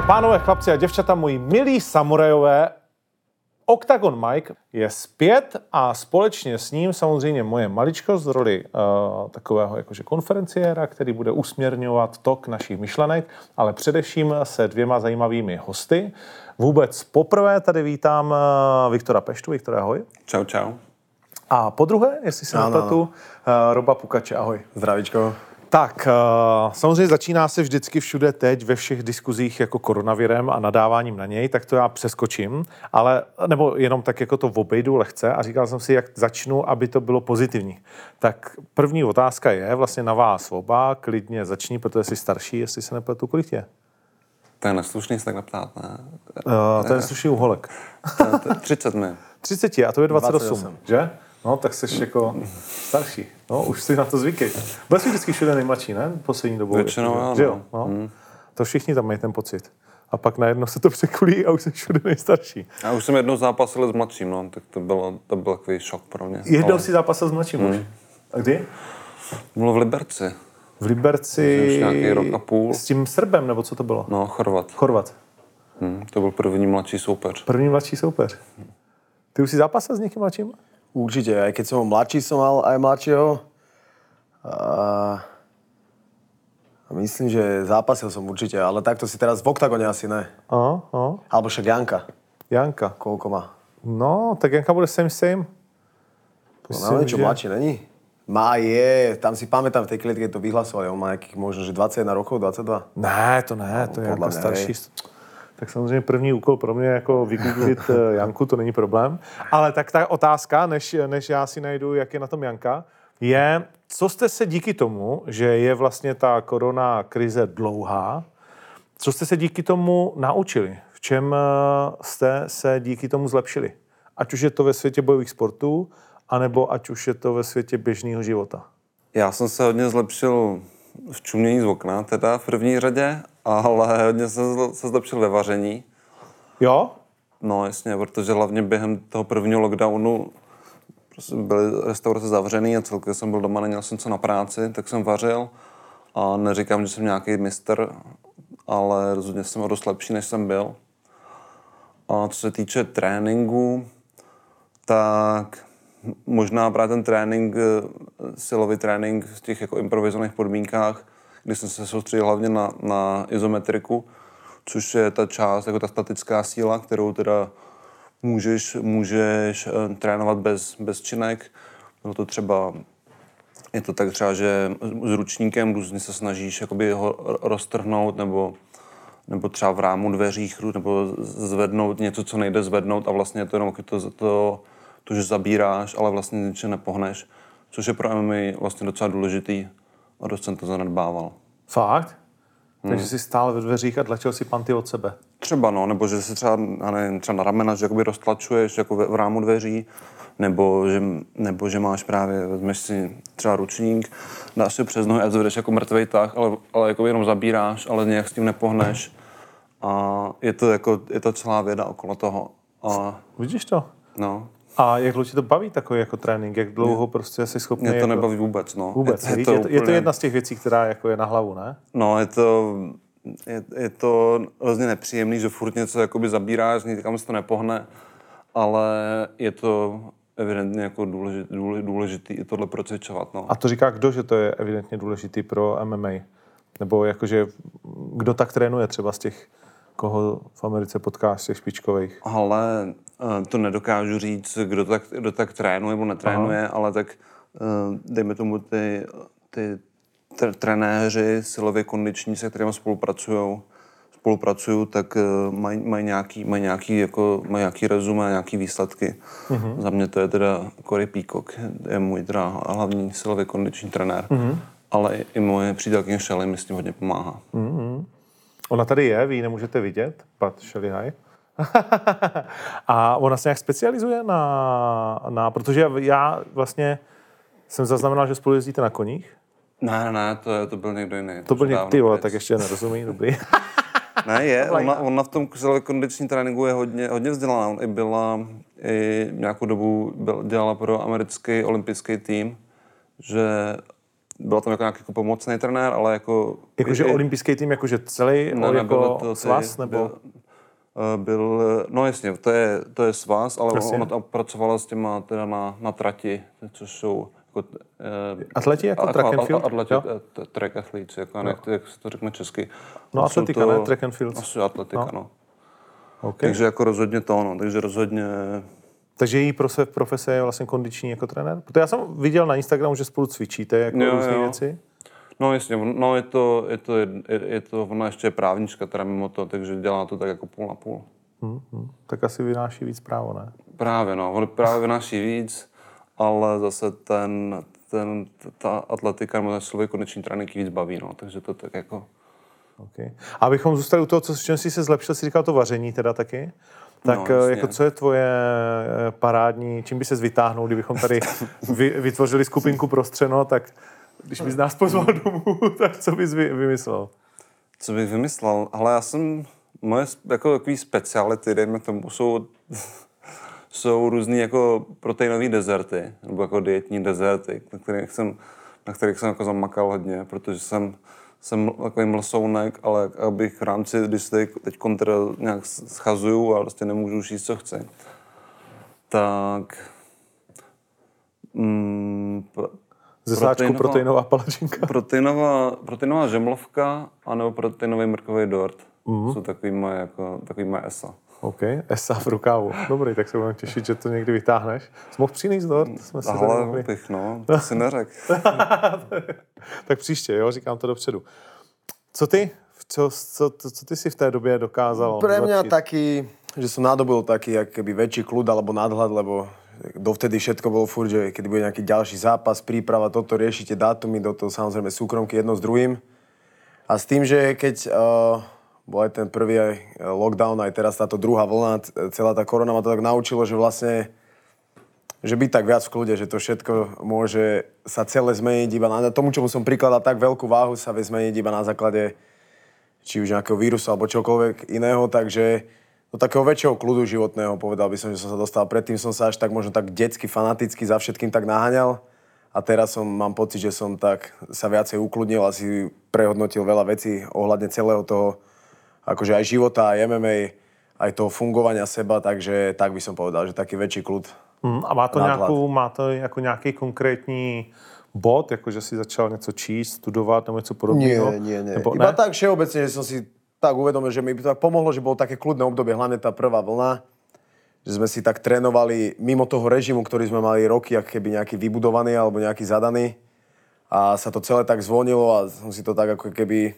A pánové, chlapci a děvčata, moji milí samurajové, Octagon Mike je zpět a společně s ním samozřejmě moje maličkost z roli uh, takového jakože konferenciéra, který bude usměrňovat tok našich myšlenek, ale především se dvěma zajímavými hosty. Vůbec poprvé tady vítám uh, Viktora Peštu. Viktora, ahoj. Čau, čau. A po druhé, jestli se nepletu, uh, Roba Pukače, ahoj. Zdravíčko. Tak, uh, samozřejmě začíná se vždycky všude teď ve všech diskuzích jako koronavirem a nadáváním na něj, tak to já přeskočím, ale nebo jenom tak jako to obejdu lehce a říkal jsem si, jak začnu, aby to bylo pozitivní. Tak první otázka je vlastně na vás oba, klidně začni, protože jsi starší, jestli se nepletu, kolik je? To je neslušný se takhle ptát, ne? Uh, to je neslušný uholek. To, to, 30 mi. 30 a to je 28, 28. že? No, tak jsi jako starší. No, už si na to zvykej. Byl jsi vždycky všude nejmladší, ne? Poslední dobou. Většinou jo, že no. jo. No. To všichni tam mají ten pocit. A pak najednou se to překulí a už jsi všude nejstarší. Já už jsem jednou zápasil s mladším, no, tak to, bylo, to byl takový šok pro mě. Jednou Ale si zápasil s mladším už. A kdy? Bylo v Liberci. V Liberci Už nějaký rok a půl. s tím Srbem, nebo co to bylo? No, Chorvat. Chorvat. Hm, to byl první mladší soupeř. První mladší soupeř. Ty už si zápasil s někým mladším? Určite, aj keď som mladší som mal aj mladšieho. A... a myslím, že zápasil som určite, ale takto si teraz v oktagone asi ne. Aha, aha. Alebo však Janka, Janka. koľko má? No, tak Janka bude same same. No, niečo mladší není? Má, je, tam si pamätám v tej klietke, to vyhlasovali, on má nejakých možno, že 21 rokov, 22. Ne, to ne, to je jako mě, starší. hej. Tak samozřejmě první úkol pro mě jako vygooglit eh, Janku, to není problém. Ale tak ta otázka, než, než já si najdu, jak je na tom Janka, je, co jste se díky tomu, že je vlastně ta korona krize dlouhá, co jste se díky tomu naučili? V čem eh, jste se díky tomu zlepšili? Ať už je to ve světě bojových sportů, anebo ať už je to ve světě běžného života. Já jsem se hodně zlepšil v čumění z okna, teda v první řadě, ale hodně jsem zle- se zlepšil ve vaření. Jo? No jasně, protože hlavně během toho prvního lockdownu prostě byly restaurace zavřený a celkově jsem byl doma, neměl jsem co na práci, tak jsem vařil a neříkám, že jsem nějaký mistr, ale rozhodně jsem o dost lepší, než jsem byl. A co se týče tréninku, tak možná právě ten trénink, eh, silový trénink v těch jako improvizovaných podmínkách, kdy jsem se soustředil hlavně na, na izometriku, což je ta část, jako ta statická síla, kterou teda můžeš, můžeš eh, trénovat bez, bez činek. Bylo to třeba, je to tak třeba, že s ručníkem různě se snažíš jakoby ho roztrhnout nebo nebo třeba v rámu dveřích, nebo zvednout něco, co nejde zvednout a vlastně je to jenom to, to, to, že zabíráš, ale vlastně ničem nepohneš, což je pro MMA vlastně docela důležitý a dost jsem to zanedbával. Fakt? Hmm. Takže jsi stál ve dveřích a tlačil si panty od sebe. Třeba no, nebo že se třeba, nevím, třeba na ramena, že jakoby roztlačuješ jako v, v rámu dveří, nebo že, nebo že máš právě, vezmeš si třeba ručník, dáš si přes nohy a zvedeš jako mrtvej tah, ale, ale jako jenom zabíráš, ale nějak s tím nepohneš. A je to jako, je to celá věda okolo toho. A Vidíš to? no, A jak dlouho to baví takový jako trénink? Jak dlouho prostě jsi schopný... mě to jako... nebaví vůbec, no. Vůbec, je, je, to, je, to, je to jedna z těch věcí, která jako je na hlavu, ne? No, je to, je, je to hrozně nepříjemný, že furt něco jakoby zabíráš, nikam se to nepohne, ale je to evidentně jako důležitý, důležitý i tohle procvičovat, no. A to říká kdo, že to je evidentně důležitý pro MMA? Nebo jakože kdo tak trénuje třeba z těch, koho v Americe potkáš, z těch špičkových? Ale eh, to nedokážu říct, kdo tak, kdo tak trénuje nebo netrénuje, Aha. ale tak eh, dejme tomu ty, ty tr- trenéři silově kondiční, se kterými spolupracují, spolupracuju, tak eh, mají maj nějaký, maj nějaký, jako, maj nějaký rezumé, nějaký výsledky. Mm-hmm. Za mě to je teda Cory Peacock, je můj teda hlavní silově kondiční trenér. Mm-hmm. Ale i moje přítelkyně Shelly mi s tím hodně pomáhá. Ona tady je, vy ji nemůžete vidět, Pat Shelly High. a ona se nějak specializuje na, na, protože já vlastně jsem zaznamenal, že spolu jezdíte na koních. Ne, ne, to, to byl někdo jiný. To byl někdo, ty vole, tak ještě nerozumí, dobrý. Ne, je, ona, ona v tom kondiční tréninku je hodně, hodně vzdělaná. On i byla, i nějakou dobu byl, dělala pro americký olympijský tým, že byl tam jako nějaký jako pomocný trenér, ale jako... Jakože olympijský tým, jakože celý, ne, jako to svaz, nebo... Byl, eh, byl, no jasně, to je, to je svaz, ale Jasně. ona tam pracovala s těma teda na, na trati, což jsou jako, eh, Atleti jako a- track and field? Atleti, eh, track athletes, jako, no. jak, jak se to řekne česky. No, atletika, ne? Track and field. Asi atletika, no. no. Okay. Takže jako rozhodně to, no. Takže rozhodně Takže její profe- profese je vlastně kondiční jako trenér? Protože já jsem viděl na Instagramu, že spolu cvičíte jako Jo, různé jo. věci. No jasně, no je to, je to, je, je to, ona ještě je právnička teda mimo to, takže dělá to tak jako půl na půl. Hm, hm. Tak asi vynáší víc právo, ne? Právě no, on právě vynáší víc, ale zase ten, ten, ta atletika nebo ten silový kondiční trénink víc baví, no, takže to tak jako... Okay. A abychom zůstali u toho, co, s čem jsi se zlepšil, si říkal to vaření teda taky. Tak No, jasně. jako co je tvoje eh, parádní, čím by se vytáhnul, kdybychom tady vy, vytvořili skupinku pro střeno, tak když bys nás pozval domů, tak co bys vy, vymyslel? Co bych vymyslel? Ale já jsem, moje jako takový speciality, dejme tomu, jsou, jsou různý jako proteinové dezerty, nebo jako dietní dezerty, na kterých jsem, na kterých jsem jako zamakal hodně, protože jsem, jsem takový mlsounek, ale abych v rámci, se teď, kontra nějak schazuju a prostě nemůžu už jíst, co chci, tak mm, Ze sáčku proteinová- proteinová palačinka. Proteinová, proteinová žemlovka anebo proteinový mrkový dort. Mm-hmm. Jsou takový moje, jako, takový moje esa. OK, esa v rukávu. Dobrý, tak se budeme těšit, že to někdy vytáhneš. Jsi mohl přinést dort? Jsme si Ale mohli... bych, no, to si neřekl. tak příště, jo, říkám to dopředu. Co ty? Co, co, co, co ty si v té době dokázal Pre mňa zlepšiť? taký, že som nadobil taký jak keby väčší kľud alebo nadhľad, lebo dovtedy všetko bolo furt, že keď bude nejaký ďalší zápas, príprava, toto riešite dátumy, do toho samozrejme súkromky jedno s druhým. A s tým, že keď uh, bol aj ten prvý eh, lockdown, aj teraz táto druhá vlna, c- celá tá korona ma to tak naučilo, že vlastne že byť tak viac v kľude, že to všetko môže sa celé zmeniť iba na tomu, čomu som prikladal tak veľkú váhu, sa vie zmeniť iba na základe či už nejakého vírusu alebo čokoľvek iného, takže do takého väčšieho kľudu životného povedal by som, že som sa dostal. Predtým som sa až tak možno tak detsky, fanaticky za všetkým tak naháňal a teraz som, mám pocit, že som tak sa viacej ukludnil a si prehodnotil veľa vecí ohľadne celého toho, akože aj života, aj MMA, aj toho fungovania seba, takže tak by som povedal, že taký väčší kľud. Hmm, a má to, nějakou, má to jako nějaký konkrétní bod, jako že si začal něco číst, studovat nebo něco podobného? Nie, nie, nie. Nebo Iba ne? tak všeobecne, že som si tak uvedomil, že mi to tak pomohlo, že bolo také kľudné obdobie, hlavne tá prvá vlna, že sme si tak trénovali mimo toho režimu, ktorý sme mali roky, ako keby nejaký vybudovaný alebo nejaký zadaný. A sa to celé tak zvonilo a som si to tak ako keby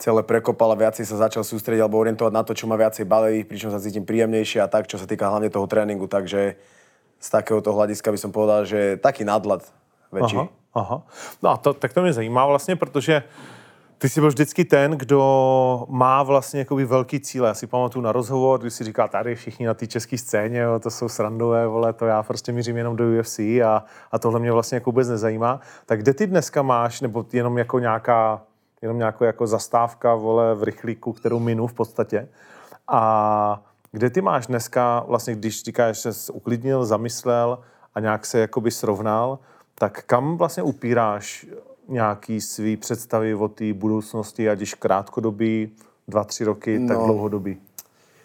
celé prekopal a viacej sa začal sústrediť alebo orientovať na to, čo ma viacej baví, pričom sa cítim príjemnejšie a tak, čo sa týka hlavne toho tréningu. Takže z takéhoto hľadiska by som povedal, že taký nadhľad väčší. Aha, aha. No a to, tak to mě zajímá vlastně, protože ty jsi byl vždycky ten, kdo má vlastně jakoby velký cíle. Já si pamatuju na rozhovor, když si říkal, tady všichni na té české scéně, jo, to jsou srandové, vole, to já prostě mířím jenom do UFC a, a tohle mě vlastně jako vůbec nezajímá. Tak kde ty dneska máš, nebo jenom jako nějaká, jenom nějakou jako zastávka, vole, v rychlíku, kterou minu v podstatě. A kde ty máš dneska, vlastně když říkáš, že jsi uklidnil, zamyslel a nějak se jakoby srovnal, tak kam vlastně upíráš nějaký svý představy o té budoucnosti, ať již krátkodobí, dva, tři roky, no. tak dlouhodobí?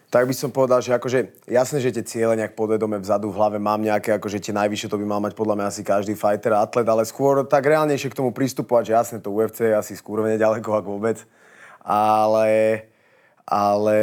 Tak by som povedal, že akože jasné, že tie ciele nejak podvedome vzadu v hlave mám nejaké, akože tie najvyššie to by mal mať podľa mňa asi každý fighter a atlet, ale skôr tak reálnejšie k tomu pristupovať, že jasné, to UFC je asi skúrvene ďaleko, ako vôbec. Ale, ale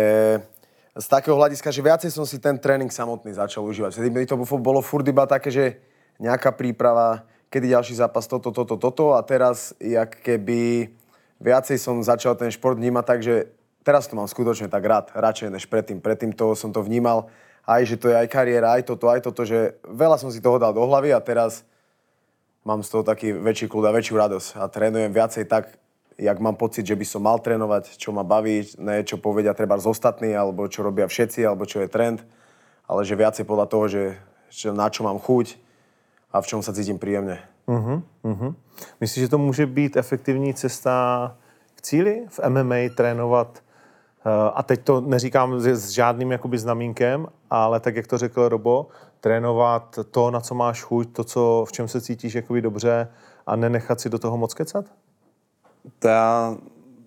z takého hľadiska, že viacej som si ten tréning samotný začal užívať. Vtedy mi to bolo furt iba také, že nejaká príprava, kedy ďalší zápas, toto, toto, toto. A teraz jak keby viacej som začal ten šport vnímať tak, že teraz to mám skutočne tak rád, radšej než predtým. Predtým to som to vnímal aj, že to je aj kariéra, aj toto, aj toto, že veľa som si toho dal do hlavy a teraz mám z toho taký väčší kľud a väčšiu radosť. A trénujem viacej tak, jak mám pocit, že by som mal trénovať, čo ma baví, ne čo povedia treba z ostatní, alebo čo robia všetci, alebo čo je trend, ale že viacej podľa toho, že, že na čo mám chuť a v čom sa cítim príjemne. Mhm. Myslíš, že to může být efektivní cesta k cíli v MMA, trénovat eh, a teď to neříkám s s žádným jakoby znamínkem, ale tak, jak to řekl Robo, trénovat to, na co máš chuť, to, co, v čem se cítíš jakoby dobře a nenechat si do toho moc kecat? To já,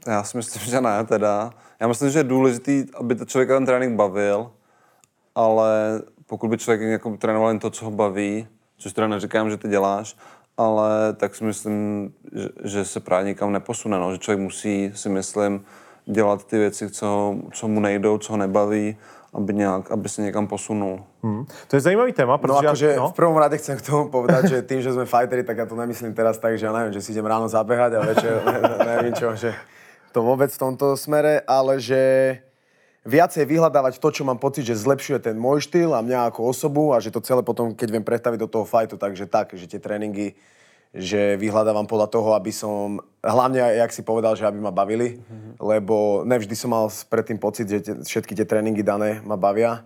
já si myslím, že ne teda. Já myslím, že je důležité, aby to člověka ten trénink bavil, ale pokud by člověk jako trénoval jen to, co ho baví, což teda neříkám, že ty děláš, ale tak si myslím, že, že se právě nikam neposune, no. že člověk musí, si myslím, dělat ty věci, co, co mu nejdou, co ho nebaví, aby, nějak, aby se někam posunul. Hmm. To je zajímavý téma, No protože... akože já, v prvom rade chcem k tomu povedať, že tým, že sme fighteri, tak ja to nemyslím teraz tak, že ja neviem, že si idem ráno zabehať a večer ne, ne, neviem čo, že to vôbec v tomto smere, ale že viacej vyhľadávať to, čo mám pocit, že zlepšuje ten môj štýl a mňa ako osobu a že to celé potom, keď viem predstaviť do toho fightu, takže tak, že tie tréningy že vyhľadávam podľa toho, aby som, hlavne, jak si povedal, že aby ma bavili, mm-hmm. lebo nevždy som mal predtým pocit, že tie, všetky tie tréningy dané ma bavia,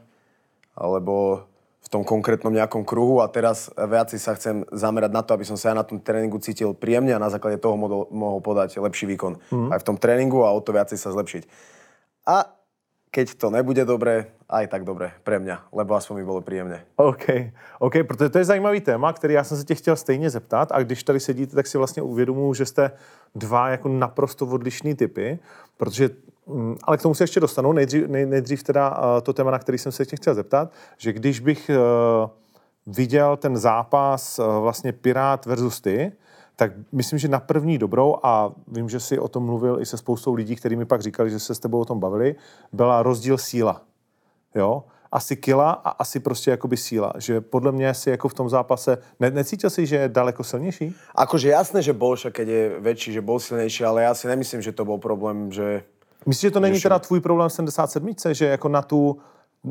alebo v tom konkrétnom nejakom kruhu a teraz viac sa chcem zamerať na to, aby som sa ja na tom tréningu cítil príjemne a na základe toho mohol, podať lepší výkon mm. aj v tom tréningu a o to viacej sa zlepšiť. A keď to nebude dobré, aj tak dobré pre mňa, lebo aspoň mi bolo príjemne. OK, OK, protože to je zajímavý téma, který já jsem se tě chtěl stejně zeptat a když tady sedíte, tak si vlastně uvědomuji, že jste dva jako naprosto odlišný typy, protože, mm, ale k tomu se ještě dostanu, nejdřív, nej, nejdřív teda uh, to téma, na který jsem se tě chtěl zeptat, že když bych uh, viděl ten zápas uh, vlastně Pirát versus ty, tak myslím, že na první dobrou, a vím, že si o tom mluvil i se spoustou lidí, kteří mi pak říkali, že se s tebou o tom bavili, byla rozdíl síla. Jo? Asi kila a asi prostě jakoby síla. Že podle mě si jako v tom zápase, ne, necítil si, že je daleko silnější? Akože jasné, že bol, však keď je väčší, že bol silnejší, ale ja si nemyslím, že to bol problém, že... Myslíš, že to není teda tvůj problém v 77, že jako na tu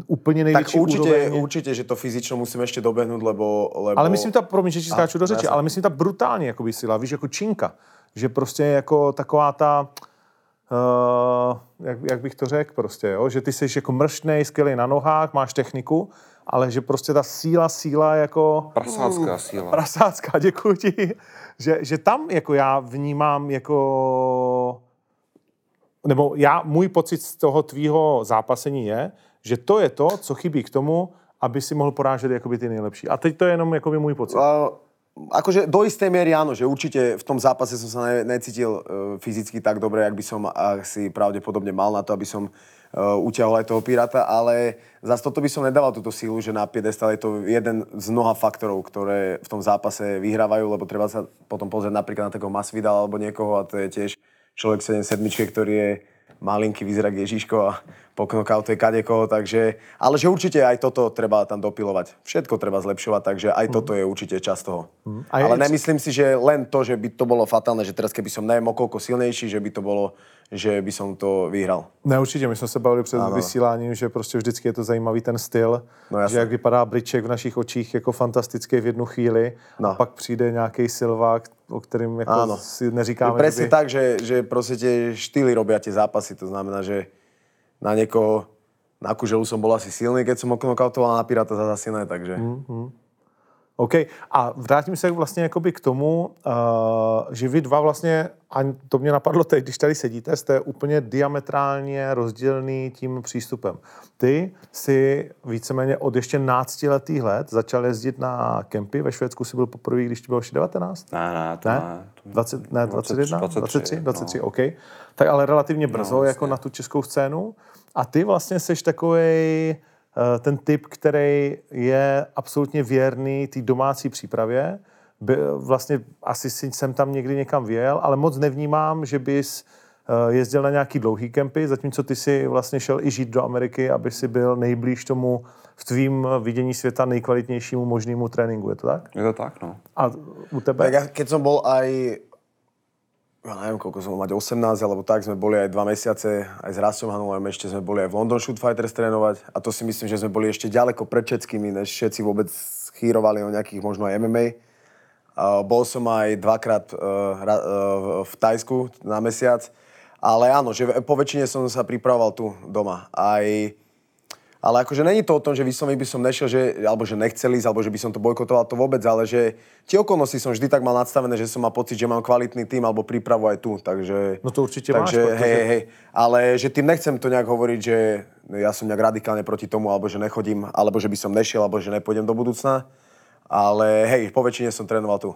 úplně největší Tak určite, úroveň... určite, že to fyzično musím ešte dobehnúť, lebo... lebo... Ale myslím ta, promiň, že ti skáču do řeči, ale myslím ta brutální jakoby síla, víš, jako činka. Že prostě jako taková ta, uh, jak, jak, bych to řekl prostě, jo? že ty jsi jako mrštnej, skvělý na nohách, máš techniku, ale že prostě ta síla, síla jako... Prasácká síla. Prasácká, děkuji ti. Že, že tam jako já vnímám jako... Nebo já, můj pocit z toho tvýho zápasení je, že to je to, co chybí k tomu, aby si mohl porážet jakoby ty nejlepší. A teď to je jenom jakoby můj pocit. A, akože do istej miery áno, že určite v tom zápase som sa ne, necítil uh, fyzicky tak dobre, jak by som asi pravdepodobne mal na to, aby som uh, utiahol aj toho Piráta, ale zase toto by som nedával túto sílu, že na piedestal je to jeden z mnoha faktorov, ktoré v tom zápase vyhrávajú, lebo treba sa potom pozrieť napríklad na takého Masvidala alebo niekoho a to je tiež človek 7 7 ktorý je malinký, vyzerá jak Ježiško a po knockoute kadekoho, takže... Ale že určite aj toto treba tam dopilovať. Všetko treba zlepšovať, takže aj toto je určite časť toho. A je- Ale nemyslím si, že len to, že by to bolo fatálne, že teraz keby som neviem okolko silnejší, že by to bolo, že by som to vyhral. Ne, určitě, my jsme se bavili před Ano. vysíláním, že prostě vždycky je to zajímavý ten styl, No že jak vypadá Briček v našich očích jako fantastický v jednu chvíli No. a pak přijde nějaký Silva, o kterým jako Áno. si neříkáme, by... tak, že, že proste tie štýly robia tie zápasy. To znamená, že na niekoho, na Kuželu som bol asi silný, keď som a na Piráta zase ne, takže... Hmm. OK. A vrátím se vlastně jakoby k tomu, uh, že vy dva vlastně, a to mě napadlo teď, když tady sedíte, jste úplně diametrálně rozdílný tím přístupem. Ty si víceméně od ještě náctiletých let začal jezdit na kempy. Ve Švédsku si byl poprvé, když ti bylo ještě 19? Ne, ne, to Ne? ne. to- 20, ne, 21? 23, 23, no. 23, OK. Tak ale relativně brzo No, jako jasně. na tu českou scénu. A ty vlastně jsi takový ten typ, který je absolutně věrný té domácí přípravě. By, vlastně asi si jsem tam někdy někam věl, ale moc nevnímám, že bys eh, jezdil na nějaký dlouhý kempy, zatímco ty si vlastně šel i žít do Ameriky, aby si byl nejblíž tomu v tvým vidění světa nejkvalitnějšímu možnému tréninku. Je to tak? Je to tak, no. A u tebe? Tak ja, keď som bol aj ja neviem, koľko som mať, 18 alebo tak, sme boli aj dva mesiace, aj s Rastom Hanulem, ešte sme boli aj v London Shoot Fighters trénovať a to si myslím, že sme boli ešte ďaleko pred všetkými, než všetci vôbec chýrovali o nejakých možno aj MMA. Uh, bol som aj dvakrát uh, uh, v Tajsku na mesiac, ale áno, že po väčšine som sa pripravoval tu doma. Aj ale akože není to o tom, že vyslovene by som nešiel, že, alebo že nechcel ísť, alebo že by som to bojkotoval, to vôbec, ale že tie okolnosti som vždy tak mal nadstavené, že som mal pocit, že mám kvalitný tým alebo prípravu aj tu, takže... No to určite máš, takže, protože- hej, hej, ale že tým nechcem to nejak hovoriť, že ja som nejak radikálne proti tomu, alebo že nechodím, alebo že by som nešiel, alebo že nepôjdem do budúcna, ale hej, po väčšine som trénoval tu.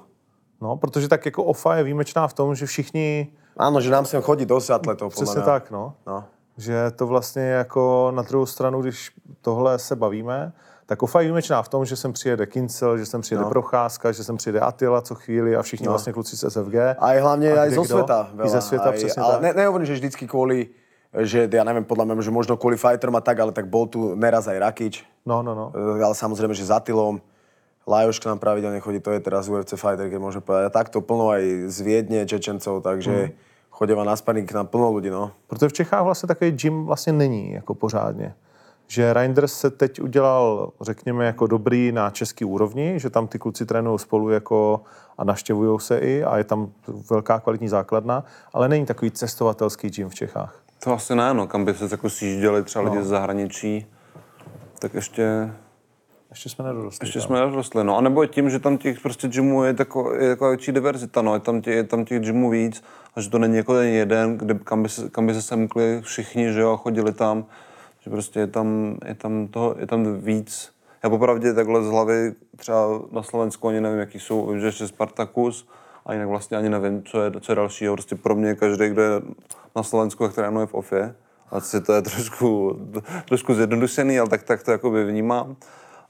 No, protože tak jako OFA je výjimečná v tom, že všichni, Áno, že nám sem chodí dosť atletov, podľa přesně tak, no. No. Že to vlastně jako na druhou stranu, když tohle se bavíme, tak OFA je výjimečná v tom, že sem přijede Kincel, že sem přijede No. Procházka, že sem přijede Attila co chvíli a všichni vlastně kluci z SFG. A aj kde zo kdo? sveta. I Veľa. ze sveta, aj, přesně ale tak. ne, nehovorím, že vždycky kvôli, že ja neviem, podľa mňa, že možno kvôli fighterom a tak, ale tak bol tu neraz aj Rakič, No, no, no. E, ale samozrejme, že za Atilom. Lajoš k nám pravidelne chodí, to je teraz UFC fighter, keď môžem povedať. A takto plno aj z Viedne, Čečencov, takže chodeva na sparring k nám plno ľudí, no. Protože v Čechách vlastně takový gym vlastně není jako pořádně. Že Reinders se teď udělal, řekněme, jako dobrý na český úrovni, že tam ty kluci trénují spolu jako a naštěvují se i a je tam velká kvalitní základna, ale není takový cestovatelský gym v Čechách. To asi ne, no, kam by se jako sjížděli třeba lidi z zahraničí, tak ještě, Ještě jsme nedorostli. ještě tam. jsme nedorostli. No. A nebo je tím, že tam těch prostě gymů je, tako, je taková větší diverzita, no. je, tam těch, je tam těch gymů víc a že to není jako ten jeden, kde, kam, by se, kam by se semkli všichni, že jo, a chodili tam, že prostě je tam, je tam, toho, je tam víc. Já popravdě takhle z hlavy třeba na Slovensku ani nevím, jaký jsou, vím, že ještě Spartakus, a jinak vlastně ani nevím, co je, co je dalšího. Prostě pro mě každý, kdo je na Slovensku, tak trénuje v OFě. Asi to je trošku, trošku zjednodušený, ale tak, tak to jakoby vnímám.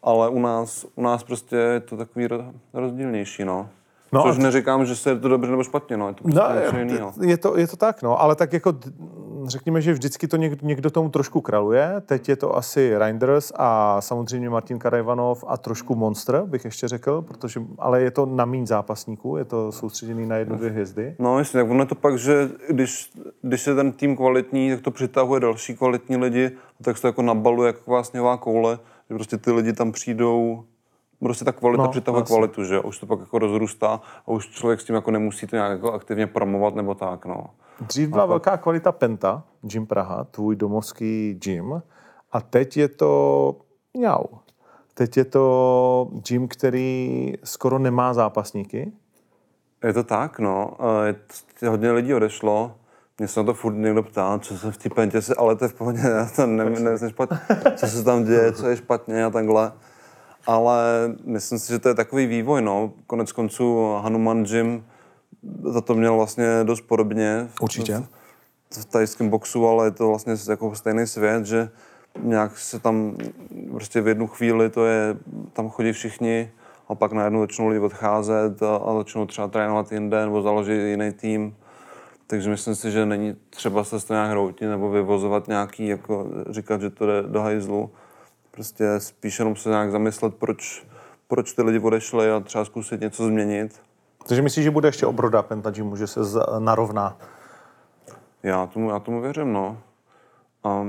Ale u nás, u nás prostě je to takový ro- rozdílnější, no. No no Což neříkám, že se je to dobře nebo špatně, no. Je to prostě No, něco je, jiného. je, to, je to tak, no, ale tak jako řekněme, že vždycky to někdo, někdo tomu trošku kraluje. Teď je to asi Reinders a samozřejmě Martin Karajvanov a trošku Monster, bych ještě řekl, protože, ale je to na míň zápasníků, je to soustředěný na jednu, dvě hvězdy. No jasně, tak ono je to pak, že když, když je ten tým kvalitní, tak to přitahuje další kvalitní lidi, a tak se to jako nabaluje jako vlastně koule, že prostě ty lidi tam přijdou, prostě ta kvalita No, přitahuje vlastně. kvalitu, že už to pak jako rozrůstá a už člověk s tím jako nemusí to nějak jako aktivně promovat nebo tak, no. Dřív byla velká kvalita Penta, Gym Praha, tvůj domovský gym, a teď je to mňau. Teď je to gym, který skoro nemá zápasníky. Je to tak, no. A Je t- hodně lidí odešlo. Mě se na to furt někdo ptá, co se v té pentě se, ale to je v pohodě, já to nevím, nevím špatně, co se tam děje, co je špatně a takhle. Ale myslím si, že to je takový vývoj, no. Konec konců Hanuman Gym za to měl vlastně dost podobně. v- Určitě. V, v tajském boxu, ale je to vlastně jako stejný svět, že nějak se tam prostě v jednu chvíli to je, tam chodí všichni a pak najednou začnou lidi odcházet a, a začnou třeba trénovat jinde nebo založit jiný tým. Takže myslím si, že není třeba se z toho nějak hroutit nebo vyvozovat nějaký, jako říkat, že to jde do hajzlu. Prostě spíš jenom se nějak zamyslet, proč, proč ty lidi odešli a třeba zkusit něco změnit. Takže myslíš, že bude ještě obroda Penta Gymu, že se z- narovná? Já tomu, já tomu věřím, no. A,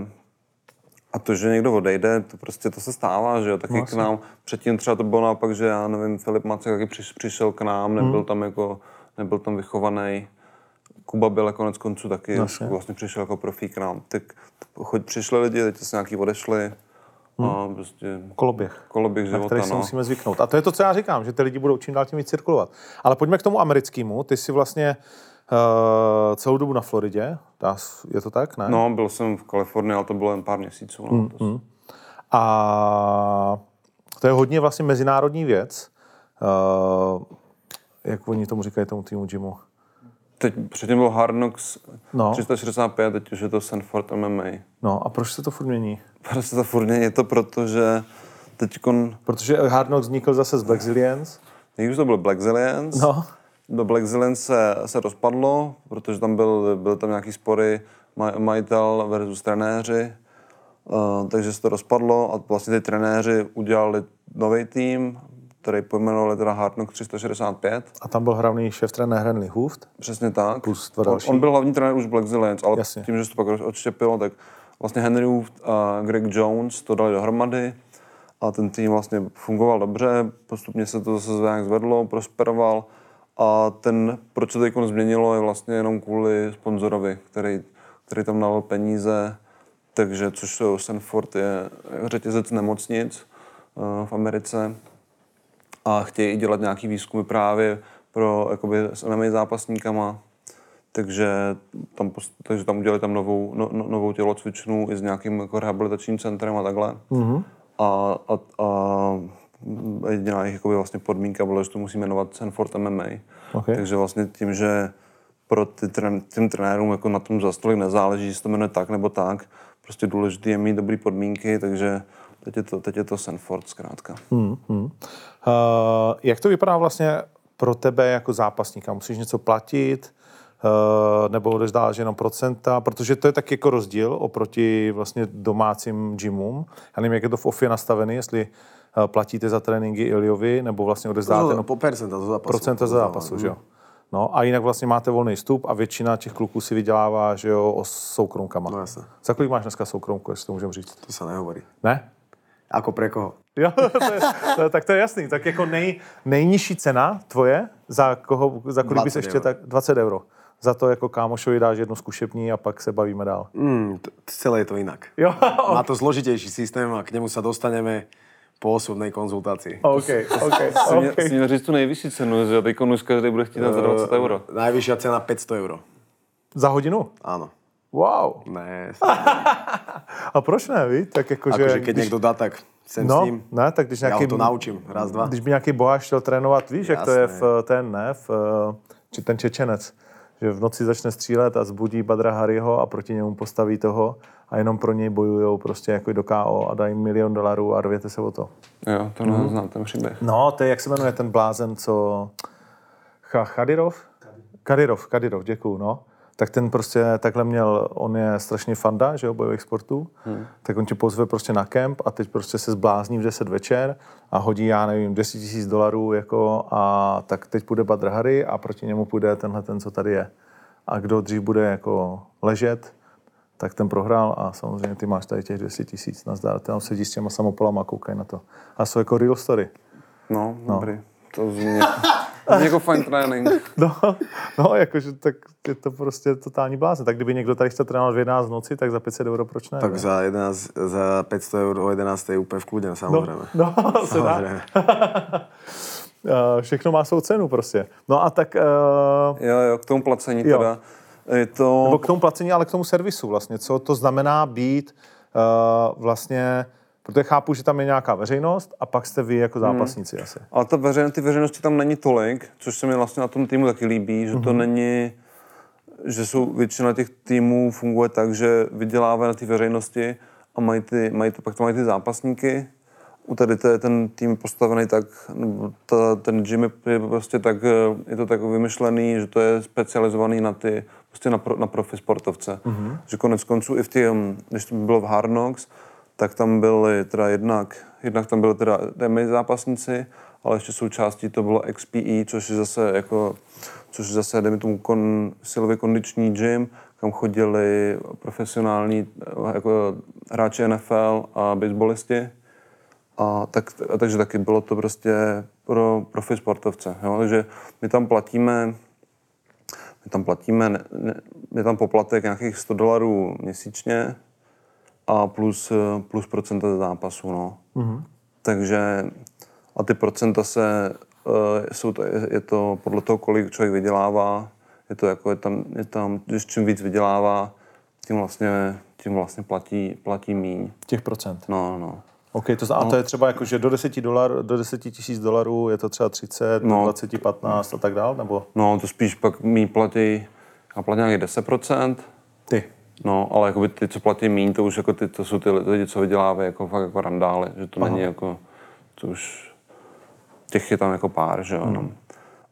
a to, že někdo odejde, to prostě to se stává, že jo, taky No, k nám. Předtím třeba to bylo naopak, že já nevím, Filip Macek taky přiš, přišel k nám, nebyl Hmm. tam jako, nebyl tam vychovaný. Kuba byl konec konců taky, Jasně. vlastně přišel jako profík k nám. Tak choď, přišli lidi, teď se nějaký odešli. A prostě Koloběh. koloběh Hmm. na života, který se no. musíme zvyknout. A to je to, co já říkám, že ty lidi budou čím dál tím víc cirkulovat. Ale pojďme k tomu americkému. Ty jsi vlastně uh, celou dobu na Floridě, je to tak, ne? No, byl jsem v Kalifornii, ale to bylo jen pár měsíců. Hmm, No. To, A to je hodně vlastně mezinárodní věc. Uh, jak oni tomu říkají tomu týmu gymu? Teď předtím byl Hard Knocks No. 365, teď už je to Sanford MMA. No a proč se to furt mění? Prostě to furt není, je to proto, že teď Protože Hard Knocks vznikl zase z Black Zillions. už to byl Black Zillions, No. do Black Zillions se, se rozpadlo, protože tam byl, byl tam nějaký spory maj, majitel versus trenéři, uh, takže se to rozpadlo a vlastně ty trenéři udělali nový tým, který pojmenovali teda Hard Knock 365. A tam byl hlavní šéf trenér Henry Hooft. Přesně tak. Plus dva on, další. on byl hlavní trenér už Black Zillions, ale Jasně. tím, že se to pak odštěpilo, tak vlastně Henry Hooft a Greg Jones to dali dohromady a ten tým vlastně fungoval dobře, postupně se to zase nějak zvedlo, prosperoval a ten, proč se to změnilo, je vlastně jenom kvůli sponzorovi, který, který tam nalil peníze, takže což jsou Sanford je řetězec nemocnic eh, v Americe a chtějí dělat nějaký výzkumy právě pro jakoby, s MMA zápasníkama. Takže tam, takže tam udělali tam novou, no, no, novou tělocvičnu i s nějakým jako rehabilitačním centrem a takhle. Mm-hmm. A, a, a jediná jejich jakoby vlastně podmínka byla, že to musí jmenovat Sanford MMA. Okay. Takže vlastně tím, že pro ty tren, těm trenérům jako na tom za stolik nezáleží, jestli to jmenuje tak nebo tak, prostě důležité je mít dobré podmínky, takže teď je to, teď je to Sanford zkrátka. Hmm, hmm. Uh, jak to vypadá vlastně pro tebe jako zápasníka? Musíš něco platit? Uh, nebo odezdáš jenom procenta, protože to je tak jako rozdíl oproti vlastně domácím gymům. Já nevím, jak je to v OFI nastavený, jestli uh, platíte za tréninky Iliovi, nebo vlastně odezdáte jenom Po percenta za zápasu. procenta za zápasu, že jo? No a jinak vlastně máte volný vstup a většina těch kluků si vydělává, že jo, o soukromkama. No jasne. Za kolik máš dneska soukromku, jestli to můžeme říct? To sa nehovorí. Ne? Ako pre koho? Jo, to je, to je, tak to je jasný. Tak jako nej, nejnižší cena tvoje, za, koho, za kolik bys 20 ještě euro. tak 20 euro. Za to jako kámošovi dáš jednu zkušební a pak se bavíme dál. Mm, t- celé je to inak. Jo, Má to zložitejší systém a k nemu sa dostaneme po osobnej konzultácii. OK, OK, OK. mě říct tu nejvyšší cenu, že teď už každý bude chtít za 20 euro. Najvyššia cena 500 euro. Za hodinu? Áno. Wow. Ne, A proč ne, ví? Tak jako, že... akože keď niekto dá, tak sem s No, ním. ne, tak když Ja nějaký... ho to naučím. Raz, dva. Když by nějaký boháč chtěl trénovat, víš, jak to je Jasné. v ten, ne, v, či ten Čečenec, že v noci začne střílet a zbudí Badra Hariho a proti němu postaví toho a jenom pro něj bojujou prostě jako do KO a dají milion dolarů a rvěte se o to. Jo, to Mhm. neznám ten příběh. No, to je, jak se jmenuje ten blázen, co... Cha- Chadirov? Kadirov, Kadirov, děkuju, no. Tak ten prostě takhle měl, on je strašně fanda, že jo, bojových sportů, hmm. tak on tě pozve prostě na kemp a teď prostě se zblázní v 10 večer a hodí, já nevím, 10 tisíc dolarů jako a tak teď půjde Badr Hari a proti němu půjde tenhle ten, co tady je. A kdo dřív bude jako ležet, tak ten prohrál a samozřejmě ty máš tady těch 200 tisíc nazdar. Tam sedí s těma samopolama a koukají na to. A jsou jako real story. No, dobrý. To zní, jako fajn trénink. No, no, jakože tak je to prostě totální blázen. Tak kdyby někdo tady chce trénovat v 11 v noci, tak za 500 euro proč ne? Tak ne? za, 11, za 500 eur o 11 je úplne v kľude, no, samozrejme. no, se dá. Eh, Všechno má svou cenu prostě. No a tak, uh, Jo, jo, k tomu placení Jo. teda. Je to... nebo k tomu placení, ale k tomu servisu vlastně. Co to znamená být uh, vlastně, protože chápu, že tam je nějaká veřejnost a pak jste vy jako zápasníci asi. Ale ta veřejn, ty veřejnosti tam není tolik, což se mi vlastně na tom týmu taky líbí, že to není, že jsou většina těch týmů funguje tak, že vydělávají na té veřejnosti a mají ty, mají to, pak to mají ty zápasníky. U tady to je ten tým postavený tak, nebo ta, ten gym je prostě tak, eh, je to tak vymyšlený, že to je specializovaný na ty, prostě na, pro, na profi sportovce. Mm-hmm. Že konec konců i v těm, když to bylo v Hard Knocks, tak tam byly teda jednak, jednak tam byly teda MMA zápasníci, ale ještě součástí to bylo XPE, což je zase jako, což je zase, dejme tomu, kon, silově kondiční gym, kam chodili profesionální jako hráči NFL a baseballisti. A tak, a takže taky bylo to prostě pro profi sportovce. Jo? Takže my tam platíme, my tam platíme, ne, ne, je tam poplatek nějakých 100 dolarů měsíčně a plus, eh, plus procenta ze zápasu. No. Mm-hmm. Takže a ty procenta se, uh, jsou to, je, to podle toho, kolik člověk vydělává, je to jako, je tam, je tam, když čím víc vydělává, tím vlastně, tím vlastně platí, platí míň. Těch procent. No, no. OK, to, zna- a to je třeba jako, že do 10 dolar, do 10 tisíc dolarů je to třeba 30, No. do 20, 15 a tak dál, nebo No, to spíš pak mý platí, já platím nějakých 10%, ty? No, ale jakoby ty, co platí míň, to už jako ty, to jsou ty lidi, co vydělávají jako fakt jako randály, že to Aha. není jako, to už, těch je tam jako pár, že jo, hmm.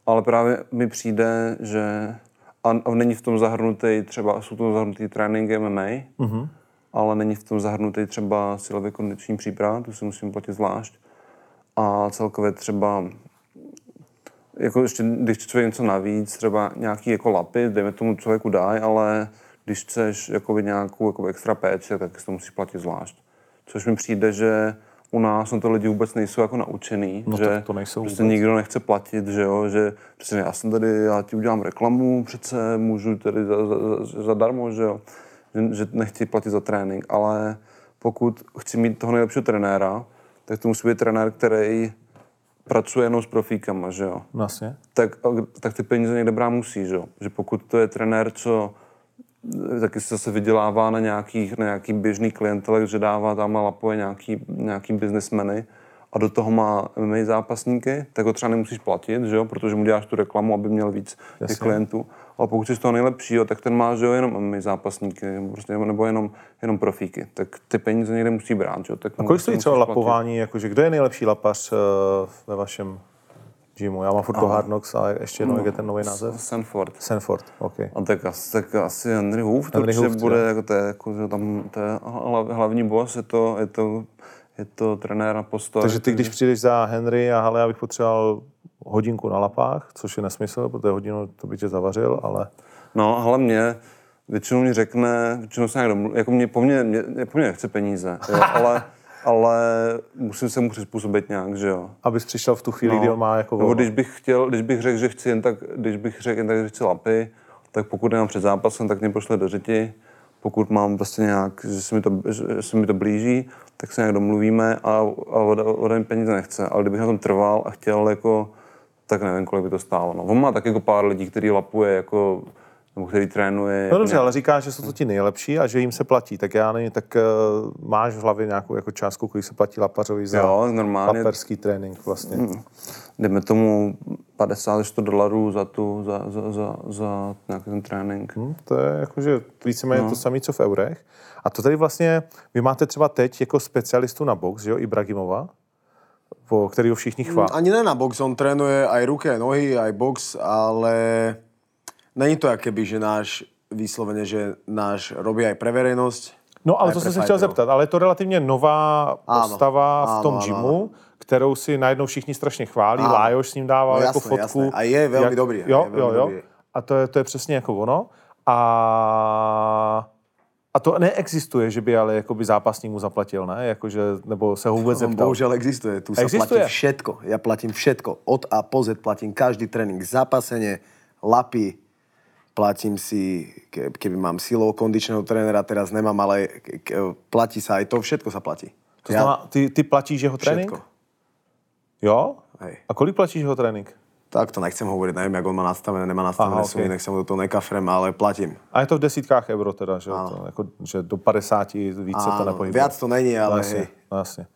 Ale právě mi přijde, že, a, a není v tom zahrnutý třeba, jsou to zahrnutý tréninky MMA, mm-hmm. ale není v tom zahrnutý třeba silově kondiční příprava, tu si musím platit zvlášť. A celkově třeba jako ještě, když člověk něco navíc, třeba nějaký jako lapy, dejme tomu člověku daj, ale když chceš jakoby nějakou jakoby extra péči, tak si to musíš platit zvlášť. Což mi přijde, že u nás na to lidi vůbec nejsou jako naučený, No že to nejsou prostě vůbec. nikdo nechce platit, že jo, že přesně já jsem tady, já ti udělám reklamu, přece můžu tady za, za, za, zadarmo, že jo, že, že nechci platit za trénink, ale pokud chci mít toho nejlepšího trenéra, tak to musí být trenér, který pracuje jenom s profíkama, že jo Vlastně. tak, tak ty peníze někde brát musí, že? jo? že pokud to je trenér, co taky se zase vydělává na nějakých, na nějaký běžný klientelech, že dává tam a lapuje nějaký, nějaký biznesmeny a do toho má MMA zápasníky, tak ho třeba nemusíš platit, že jo? protože mu děláš tu reklamu, aby měl víc těch Jasně. klientů. Ale pokud jsi z toho nejlepšího, tak ten má že jo, jenom MMA zápasníky nebo prostě, nebo jenom, jenom profíky. Tak ty peníze někde musí brát. Že jo? Tak A kolik to stojí třeba platit. lapování, jakože kdo je nejlepší lapař uh, ve vašem gymu? Já mám furt to Hard Knocks, ale ještě jednou, jak je ten nový název? Sanford. Sanford, OK. A tak asi, tak asi Henry Hoof, to Henry určitě Hoof, bude, jo. jako to je, jako, že tam, to je hla- hlavní boss, je to, je to, je to trenér na postoj. Takže ty, když přijdeš za Henry a hele, já bych potřeboval hodinku na lapách, což je nesmysl, protože hodinu to by tě zavařil, ale No, a hlavně většinou mi řekne, většinou se nějak domluví, jako mě, po mně, mě, po mně nechce peníze, jo, ale, ale musím se mu přizpůsobit nějak, že jo. abys přišel v tu chvíli, kdy on má jako Nebo když bych chtěl, když bych řekl, že chci jen tak, když bych řekl jen tak, že chci lapy, tak pokud nemám před zápasem, tak mě pošle do řiti. Pokud mám prostě nějak, že se mi to, že se mi to blíží, tak se nějak domluvíme a, a ode, ode mě peníze nechce. Ale kdybych na tom trval a chtěl jako, tak nevím, kolik by to stálo. No. On má tak jako pár lidí, který lapuje jako, nebo který trénuje. No dobře, ale říkáš, že jsou to ti nejlepší a že jim se platí, tak já nevím, tak uh, máš v hlavě nějakou jako částku, kolik se platí lapařovi za Jo, normálně. laperský trénink vlastně. Dejme tomu 50 až 100 dolarů za, tu, za, za, za, za nějaký ten trénink. Hm, to je jakože víceméně no. to samé, co v eurech. A to tady vlastně, vy máte třeba teď jako specialistu na box, že jo, Ibragimova, po kterého všichni chválí. Ani ne na box, on trénuje aj ruky, aj nohy, aj box, ale není to jak keby, že náš vyslovene, že náš robí aj pre verejnosť. No ale to jsem se chtěl zeptat, ale je to relativně nová Ano, postava v ano, tom ano, gymu, kterou si najednou všichni strašně chválí, Ano. Lájoš s ním dával No jako jasné, fotku. jasné. A je velmi dobrý, Jo, je jo, velmi jo. dobrý. A to je, to je přesně jako ono. A, a to neexistuje, že by ale jakoby zápasník mu zaplatil, ne? Jakože, nebo se ho vůbec On zeptal. bohužiaľ existuje. Tu Existuje? platí všetko. Ja platím všetko. Od A po Z platím každý trénink. Zapasenie, lapy, platím si, ke- keby mám silou kondičného trénera, teraz nemám, ale platí sa aj to, všetko sa platí. To znamená, ty, ty platíš jeho trénink? Všetko. Jo? Hej. A kolik platíš jeho trénink? Tak to nechcem hovoriť, neviem, jak on má nastavené, nemá nastavené Aha, sumy, ok. nech sa mu do toho nekafrem, ale platím. A je to v desítkách euro teda, že, to, jako, že do 50 víc se to nepohybuje. viac to není, ale jasně, hej. jasně.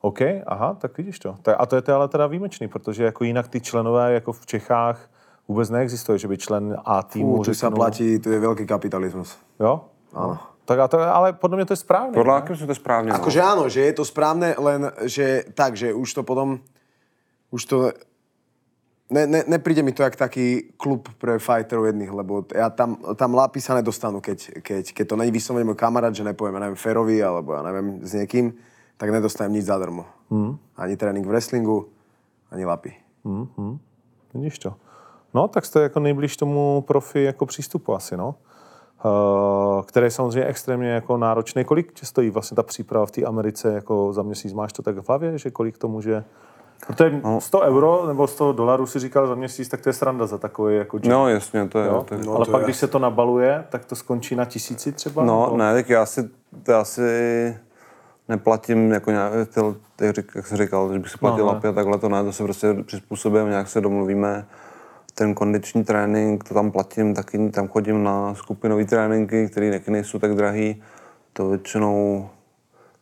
OK, aha, tak vidíš to. A to je to ale teda výjimečný, protože jako jinak ty členové jako v Čechách vůbec neexistuje, že by člen A týmu sa řeknul- platí, to je veľký kapitalizmus. Jo? Áno. Tak a to, ale podle mě to je správně. Podle jakého to správně. no. Akože áno, že je to správne, len že tak, že už to potom, už to, ne, ne, nepríde mi to jak taký klub pre fighterov jedných, lebo ja tam, tam lápy sa nedostanú, keď, keď, keď to není vyslovene môj kamarát, že nepoviem, ja neviem, Ferovi, alebo ja neviem, s niekým, tak nedostanem nič zadarmo. Hmm. Ani trénink v wrestlingu, ani lapy. Vidíš to. No, tak jste jako nejblíž tomu profi jako přístupu asi, no. Uh, který je samozřejmě extrémně jako náročný. Kolik tě stojí vlastně ta příprava v té Americe jako za měsíc? Máš to tak v hlavě, že kolik to může... Protože 100 euro nebo 100 dolarů si říkal za měsíc, tak to je sranda za takový jako gym. No jasně, to je, jo? to je Ale to pak, je- když se to nabaluje, tak to skončí na tisíci třeba? No, nebo? ne, tak já si, to já si neplatím jako nějak, ty, jak jsem říkal, když bych si platil No, no, lapy a takhle, to ne, to se prostě přizpůsobíme, nějak se domluvíme. Ten kondiční trénink, to tam platím, taky tam chodím na skupinový tréninky, které taky nejsou tak drahý. To většinou,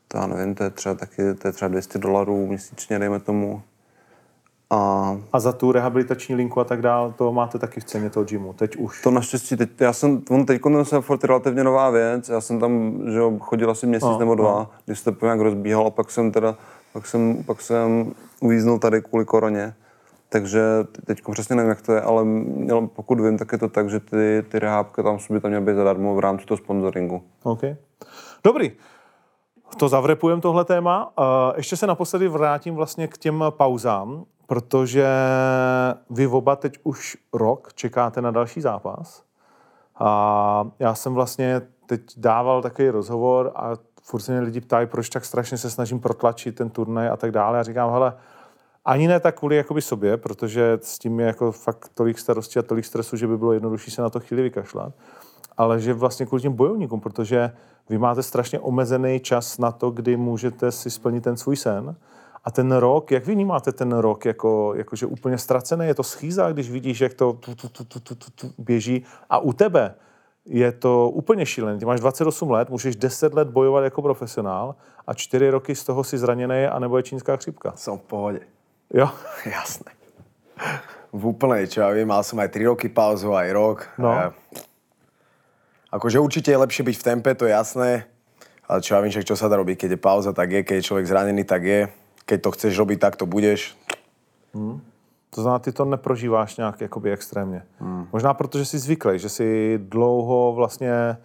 to já nevím, to je třeba taky, to je třeba 200 dolarů měsíčně, dejme tomu. A A za tu rehabilitační linku a tak dále, to máte taky v ceně toho gymu. Teď už. To naštěstí, teď, já jsem, on teď Sanford je relativně nová věc, já jsem tam, že jo, chodil asi měsíc No, nebo dva, když se to nějak rozbíhal a pak jsem teda, pak jsem, pak jsem uvíznul tady kvůli koroně. Takže teď přesně nevím, jak to je, ale měl, pokud vím, tak je to tak, že ty, ty rehábky tam by tam měly být zadarmo v rámci toho sponsoringu. OK. Dobrý. To zavrepujem tohle téma. Uh, Ještě se naposledy vrátím vlastně k těm pauzám, protože vy oba teď už rok čekáte na další zápas. A já jsem vlastně teď dával takový rozhovor a furt se mě lidi ptají, proč tak strašně se snažím protlačit ten turnaj a tak dále. A říkám, hele, ani ne tak kvůli jakoby sobě, protože s tím je jako fakt tolik starostí a tolik stresu, že by bylo jednodušší se na to chvíli vykašlat, ale že vlastně kvůli těm bojovníkům, protože vy máte strašně omezený čas na to, kdy můžete si splnit ten svůj sen. A ten rok, jak vy vnímáte ten rok, jako, jakože úplně ztracený, je to schýza, když vidíš, jak to tu, tu, tu, tu, tu, tu, tu běží. A u tebe, je to úplně šílené. Ty máš 28 let, můžeš 10 let bojovat jako profesionál a 4 roky z toho si zraněný a nebo je čínská chřipka. Som v pohode. Jo? Jasné. V úplnej, čo ja viem, mal som aj 3 roky pauzu, aj rok. No. A akože určite je lepšie byť v tempe, to je jasné. Ale čo ja viem, však čo sa dá robiť, keď je pauza, tak je, keď je človek zranený, tak je. Keď to chceš robiť, tak to budeš. To znamená, ty to neprožíváš nějak jakoby extrémně. Hmm. Možná protože jsi zvyklý, že jsi dlouho vlastně